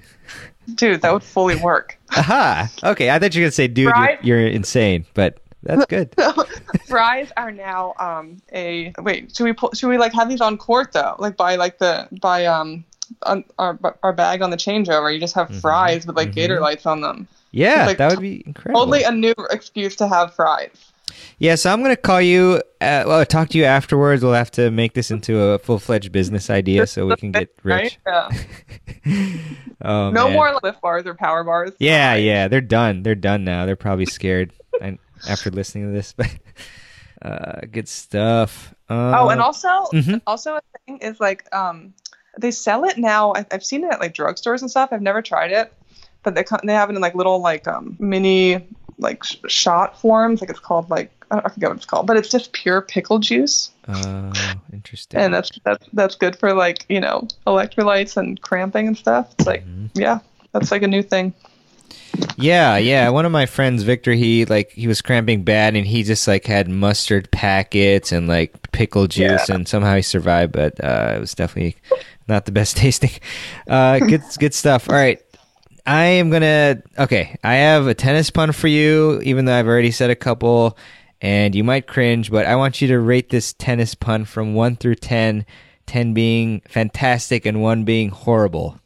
Dude, that would fully work. Aha. Okay. I thought you were gonna say, dude, you're, you're insane, but that's good. Fries are now um a wait. Should we pull, should we like have these on court though? Like by like the by um on our our bag on the changeover. You just have fries with like Gatorlytes on them. Yeah, Like, that would be incredible. Totally a new excuse to have fries. Yeah, so I'm gonna call you. Uh, well, talk to you afterwards. We'll have to make this into a full fledged business idea so we can get rich. Right? Yeah. Oh, No man. more lift bars or power bars. Yeah, yeah, they're done. They're done now. They're probably scared after listening to this, but uh, good stuff. Oh, and Uh, also, Mhm. also a thing is like, um, they sell it now. I, I've seen it at like drugstores and stuff. I've never tried it, but they they have it in like little like um mini like shot forms. Like it's called like I, don't, I forget what it's called, but it's just pure pickle juice. Oh, interesting. and that's that's that's good for like you know electrolytes and cramping and stuff. It's like Mm-hmm. yeah, that's like a new thing. Yeah, yeah. One of my friends, Victor, he like he was cramping bad, and he just like had mustard packets and like pickle juice, and somehow he survived. But uh, it was definitely not the best tasting. Uh, good, good stuff. All right, I am gonna. Okay, I have a tennis pun for you, even though I've already said a couple, and you might cringe, but I want you to rate this tennis pun from one through ten. Ten being fantastic and one being horrible.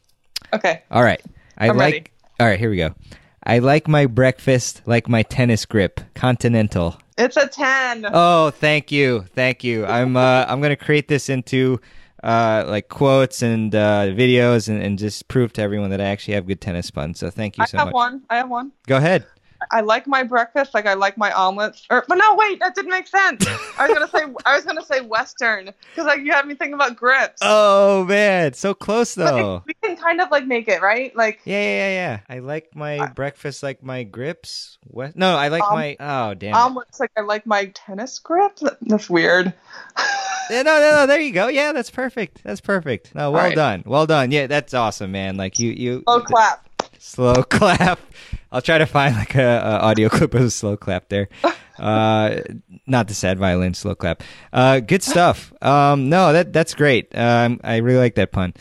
Okay, All right. I I'm like ready. All right, here we go. I like my breakfast like my tennis grip. Continental. it's a ten. Oh, thank you. Thank you. I'm uh I'm going to create this into uh like quotes and uh videos and, and just prove to everyone that I actually have good tennis fun. So thank you I so much. I have one. I have one. Go ahead. I like my breakfast like I like my omelets. Or, but no, wait, that didn't make sense. I was gonna say I was gonna say Western because like you had me thinking about grips. Oh man, so close though. we can kind of like make it right, like Yeah, yeah, yeah, yeah. I like my breakfast like my grips. What? No, I like Um, my Oh, damn. it. omelets like I like my tennis grips. That's weird. Yeah, no, no, no. There you go. Yeah, that's perfect. That's perfect. No, well right. done. Well done. Yeah, that's awesome, man. Like you, you. Slow clap. Slow clap. I'll try to find like a, a audio clip of a slow clap there. Uh, not the sad violin slow clap. Uh, good stuff. Um, no, that that's great. Um, I really like that pun.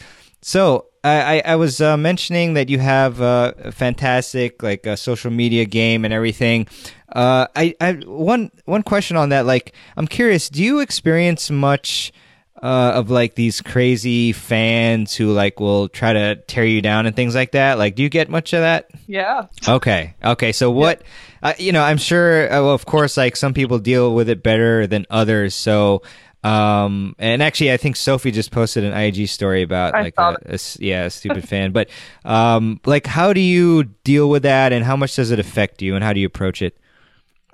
So I, I, I was uh, mentioning that you have uh, a fantastic like uh, social media game and everything. Uh, I, I one one question on that. Like, I'm curious. Do you experience much? Uh, of like these crazy fans who like will try to tear you down and things like that. Like, do you get much of that? Yeah. Okay, okay. So what? Uh, you know, I'm sure. Uh, well, of course, like some people deal with it better than others. So. Um and actually I think Sophie just posted an IG story about I like a, a yeah a stupid fan but um like how do you deal with that and how much does it affect you and how do you approach it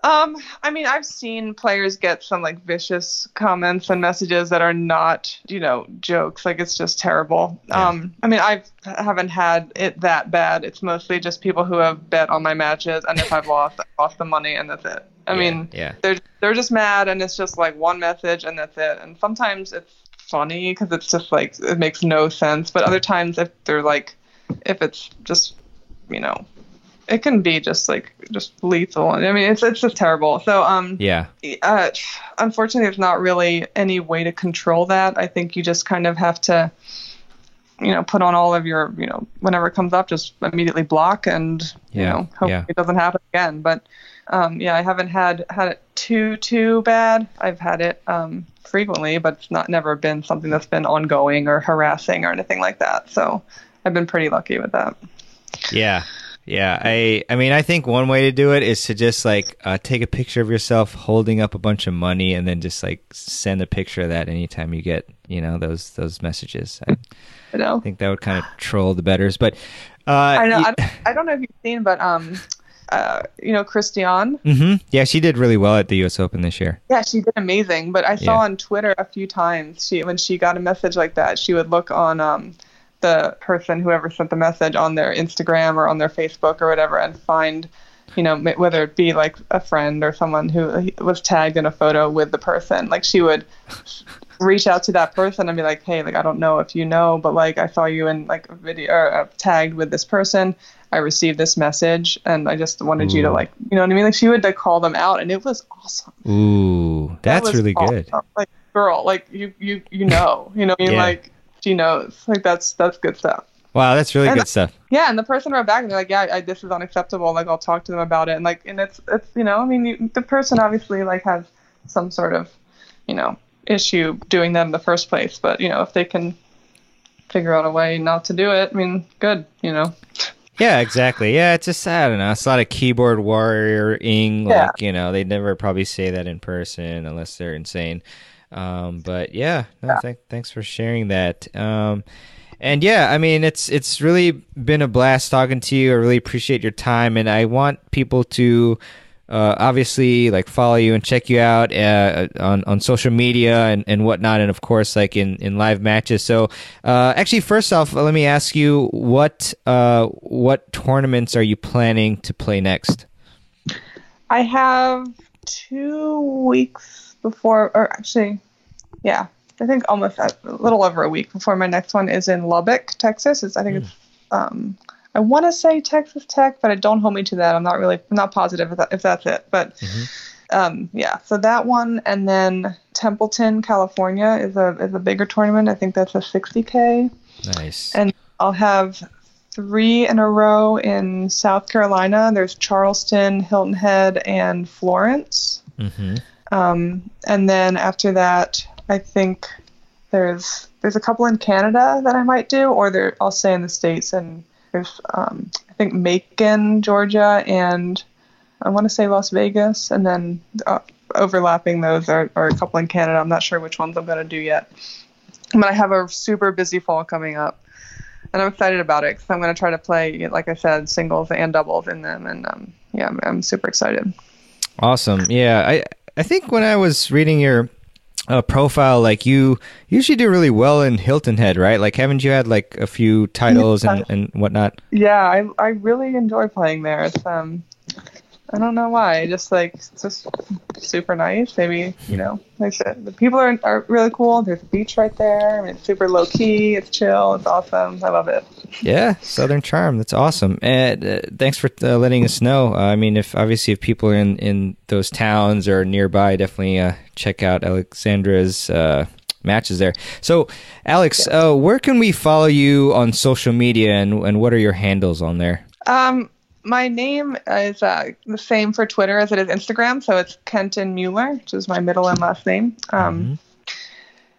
Um, I mean, I've seen players get some like vicious comments and messages that are not, you know, jokes. Like it's just terrible. Yeah. Um, I mean, I haven't had it that bad. It's mostly just people who have bet on my matches, and if I've lost, I've lost the money, and that's it. I Yeah, mean, yeah. they're they're just mad, and it's just like one message, and that's it. And sometimes it's funny because it's just like it makes no sense. But other times, if they're like, if it's just, you know, it can be just like just lethal. I mean, it's it's just terrible. So um, yeah uh, unfortunately, there's not really any way to control that. I think you just kind of have to, you know, put on all of your, you know, whenever it comes up, just immediately block and you know, hope yeah. it doesn't happen again. But um, yeah, I haven't had had it too too bad. I've had it um, frequently, but it's not never been something that's been ongoing or harassing or anything like that. So I've been pretty lucky with that. Yeah. Yeah, I I mean I think one way to do it is to just like uh, take a picture of yourself holding up a bunch of money and then just like send a picture of that anytime you get you know those those messages. I You know. think that would kind of troll the betters, but uh, I know. I I don't know if you've seen, but um, uh, you know, Christiane. Mm-hmm. Yeah, she did really well at the U.S. Open this year. Yeah, she did amazing. But I saw Yeah. on Twitter a few times she when she got a message like that, she would look on um the person whoever sent the message on their Instagram or on their Facebook or whatever and find you know whether it be like a friend or someone who was tagged in a photo with the person like she would reach out to that person and be like hey like i don't know if you know but like i saw you in like a video or uh, tagged with this person i received this message and i just wanted you to like you know what i mean like she would like call them out and it was awesome Ooh, that's was really awesome. good. Like, girl, like you, you, you know, you know, what I mean, Yeah. like she knows. Like that's that's good stuff. Wow, that's really And- good stuff. Yeah, and the person wrote back and they're like, yeah, I, this is unacceptable. Like I'll talk to them about it. And like, and it's it's you know, I mean, you, the person obviously like has some sort of, you know, issue doing that in the first place. But you know, if they can figure out a way not to do it, I mean, good. You know. Yeah, exactly. Yeah, it's just I don't know. It's a lot of keyboard warrioring. Yeah. Like you know, they'd never probably say that in person unless they're insane. Um, but yeah, no, thank, thanks for sharing that. Um, and yeah, I mean, it's it's really been a blast talking to you. I really appreciate your time, and I want people to uh, obviously like follow you and check you out uh, on on social media and, and whatnot, and of course like in, in live matches. So uh, actually, first off, let me ask you what uh, what tournaments are you planning to play next? I have two weeks before, or actually, yeah, I think almost a little over a week before my next one is in Lubbock, Texas. It's I think it's um, I want to say Texas Tech, but I don't hold me to that. I'm not really I'm not positive if, that, if that's it, but. Um, yeah, so that one, and then Templeton, California, is a is a bigger tournament. I think that's a 60k, Nice. and I'll have three in a row in South Carolina. There's Charleston, Hilton Head, and Florence. hmm Um, and then after that, I think there's there's a couple in Canada that I might do, or there I'll stay in the states. And there's um, I think Macon, Georgia, and I want to say Las Vegas, and then uh, overlapping those are, are a couple in Canada. I'm not sure which ones I'm going to do yet, but I have a super busy fall coming up. And I'm excited about it because I'm going to try to play, like I said, singles and doubles in them. And um, yeah, I'm, I'm super excited. Awesome. Yeah, I I think when I was reading your uh, profile, like you usually do really well in Hilton Head, right? Like, haven't you had like a few titles and, and whatnot? Yeah, I I really enjoy playing there. It's um, I don't know why. Just like it's just super nice. Maybe you know, like the, the people are are really cool. There's a beach right there. I mean, it's super low key. It's chill. It's awesome. I love it. Yeah, Southern Charm. That's awesome. And uh, thanks for uh, letting us know. Uh, I mean, if obviously if people are in in those towns or nearby, definitely uh, check out Alexandra's. Uh, matches there so alex uh, where can we follow you on social media and, and what are your handles on there Um, my name is uh, the same for Twitter as it is Instagram, so it's Kenton Mueller, which is my middle and last name. Um,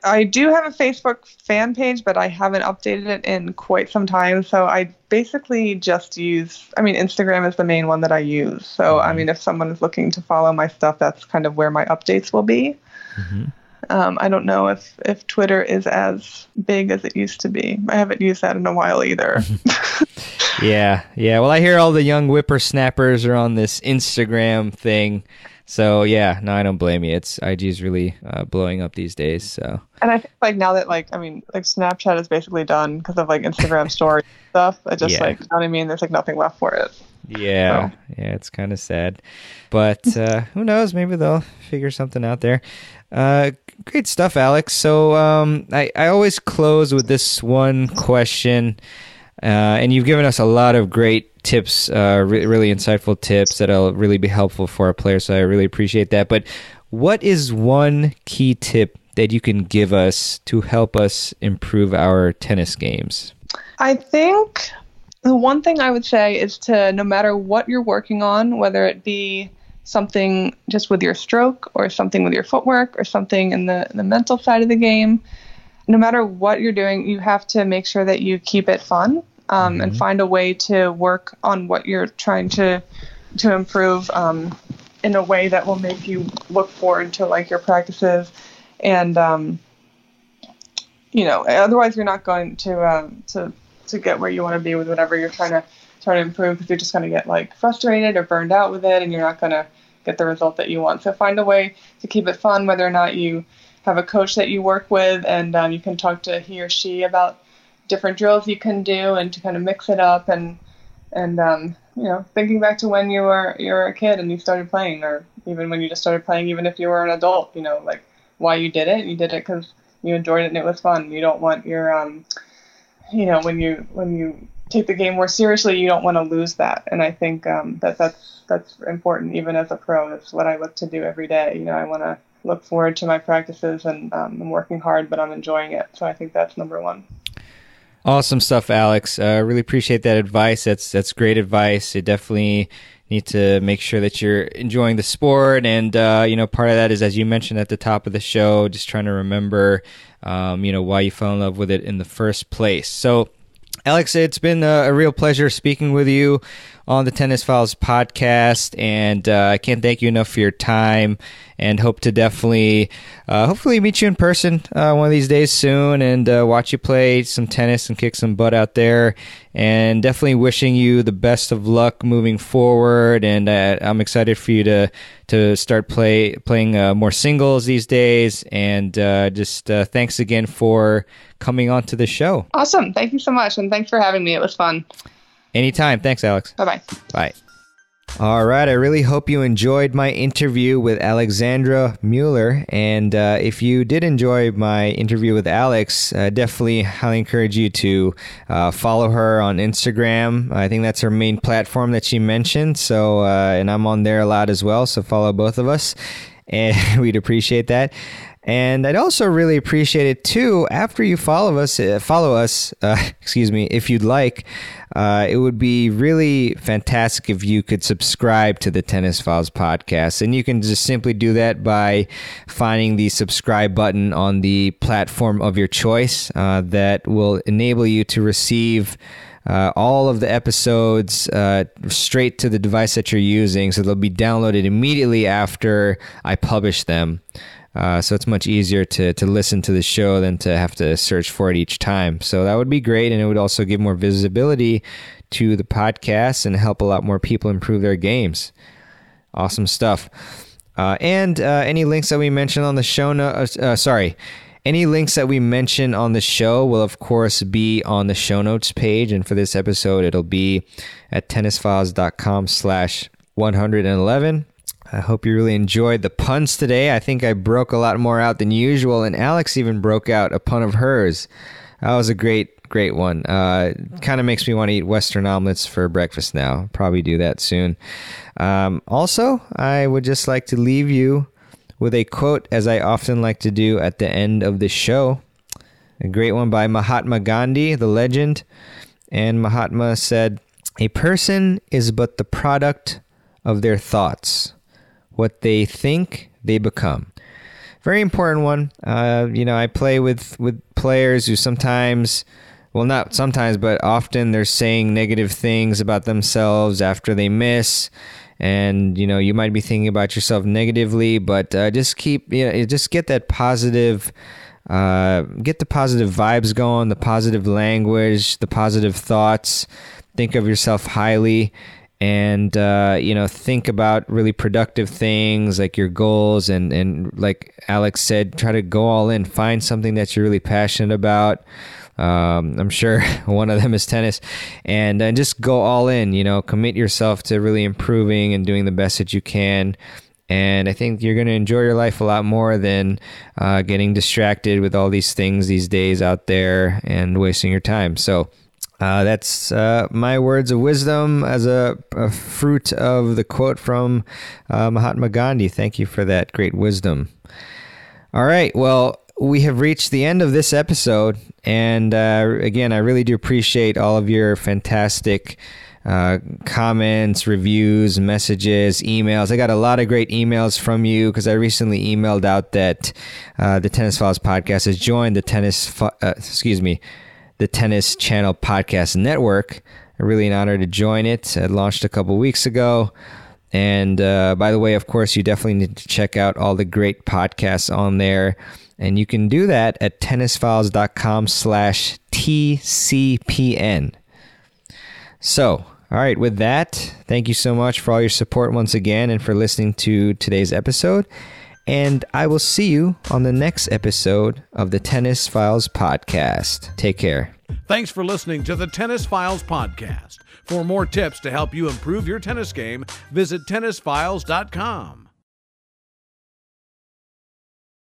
I do have a Facebook fan page, but I haven't updated it in quite some time. So I basically just use, I mean, Instagram is the main one that I use. So, I mean, if someone is looking to follow my stuff, that's kind of where my updates will be. Um, I don't know if, if Twitter is as big as it used to be. I haven't used that in a while either. Yeah, yeah. Well, I hear all the young whippersnappers are on this Instagram thing. So yeah, no, I don't blame you. It's IG is really uh, blowing up these days. So And I think like now that like I mean like Snapchat is basically done because of like Instagram story stuff. I just Yeah. like you know what I mean. There's like nothing left for it. Yeah, yeah, it's kind of sad, but uh, who knows? Maybe they'll figure something out there. Uh, great stuff, Alex. So um, I I always close with this one question. Uh, and you've given us a lot of great tips, uh, re- really insightful tips that'll really be helpful for our players. So I really appreciate that. But what is one key tip that you can give us to help us improve our tennis games? I think the one thing I would say is to no matter what you're working on, whether it be something just with your stroke or something with your footwork or something in the, the mental side of the game, no matter what you're doing, you have to make sure that you keep it fun um, and find a way to work on what you're trying to to improve um, in a way that will make you look forward to like your practices. And um, you know otherwise you're not going to uh, to to get where you want to be with whatever you're trying to try to improve because you're just going to get like frustrated or burned out with it and you're not going to get the result that you want. So find a way to keep it fun whether or not you have a coach that you work with and um, you can talk to he or she about different drills you can do and to kind of mix it up and and um, you know thinking back to when you were you were a kid and you started playing or even when you just started playing even if you were an adult you know like why you did it. You did it because you enjoyed it and it was fun. You don't want your um you know when you when you take the game more seriously you don't want to lose that and i think um, that that's that's important even as a pro it's what i look to do every day you know i want to look forward to my practices and um, i'm working hard but i'm enjoying it so i think that's number one Awesome stuff, Alex. I uh, really appreciate that advice. That's that's great advice. You definitely need to make sure that you're enjoying the sport, and uh, you know, part of that is, as you mentioned at the top of the show, just trying to remember, um, you know, why you fell in love with it in the first place. So, Alex, it's been a, a real pleasure speaking with you on the Tennis Files podcast, and uh, I can't thank you enough for your time. And hope to definitely, uh, hopefully, meet you in person uh, one of these days soon, and uh, watch you play some tennis and kick some butt out there. And definitely wishing you the best of luck moving forward. And uh, I'm excited for you to to start play playing uh, more singles these days. And just thanks again for coming on to the show. awesome thank you so much and thanks for having me it was fun Anytime. Thanks, Alex. bye bye Bye. All right. I really hope you enjoyed my interview with Alexandra Mueller. And uh, if you did enjoy my interview with Alex, uh, definitely highly encourage you to uh, follow her on Instagram. I think that's her main platform that she mentioned. So, uh, and I'm on there a lot as well. So follow both of us. And we'd appreciate that. And I'd also really appreciate it too after you follow us. Uh, follow us, uh, excuse me, if you'd like. Uh, it would be really fantastic if you could subscribe to the Tennis Files podcast, and you can just simply do that by finding the subscribe button on the platform of your choice. Uh, that will enable you to receive. Uh, all of the episodes uh, straight to the device that you're using. So they'll be downloaded immediately after I publish them. Uh, so it's much easier to, to listen to the show than to have to search for it each time. So that would be great. And it would also give more visibility to the podcast and help a lot more people improve their games. Awesome stuff. Uh, and uh, any links that we mention on the show, no- uh, uh, sorry, any links that we mention on the show will, of course, be on the show notes page. And for this episode, it'll be at tennisfiles.com slash 111. I hope you really enjoyed the puns today. I think I broke a lot more out than usual, and Alex even broke out a pun of hers. That was a great, great one. Uh, kind of makes me want to eat Western omelets for breakfast now. Probably do that soon. Um, also, I would just like to leave you with a quote, as I often like to do at the end of the show. A great one by Mahatma Gandhi, the legend. And Mahatma said, A person is but the product of their thoughts. What they think, they become. Very important one. Uh, you know, I play with with players who sometimes, well, not sometimes, but often they're saying negative things about themselves after they miss, and you know, you might be thinking about yourself negatively, but uh, just keep, you know, just get that positive. Uh, get the positive vibes going, the positive language, the positive thoughts. Think of yourself highly and uh, you know think about really productive things like your goals and and like alex said try to go all in. Find something that you're really passionate about. Um, i'm sure one of them is tennis. And uh, just go all in you know commit yourself to really improving and doing the best that you can. And I think you're going to enjoy your life a lot more than uh, getting distracted with all these things these days out there and wasting your time. So, uh, that's uh, my words of wisdom as a, a fruit of the quote from uh, Mahatma Gandhi. Thank you for that great wisdom. All right. Well, we have reached the end of this episode. And uh, again, I really do appreciate all of your fantastic. Uh, comments, reviews, messages, emails. I got a lot of great emails from you because I recently emailed out that uh, the Tennis Files podcast has joined the tennis. uh, excuse me, the Tennis Channel Podcast Network. Really an honor to join it. It launched a couple weeks ago. And uh, by the way, of course, you definitely need to check out all the great podcasts on there. And you can do that at tennisfiles.com slash TCPN. So, all right, with that, thank you so much for all your support once again and for listening to today's episode. And I will see you on the next episode of the Tennis Files Podcast. Take care. Thanks for listening to the Tennis Files Podcast. For more tips to help you improve your tennis game, visit tennisfiles.com.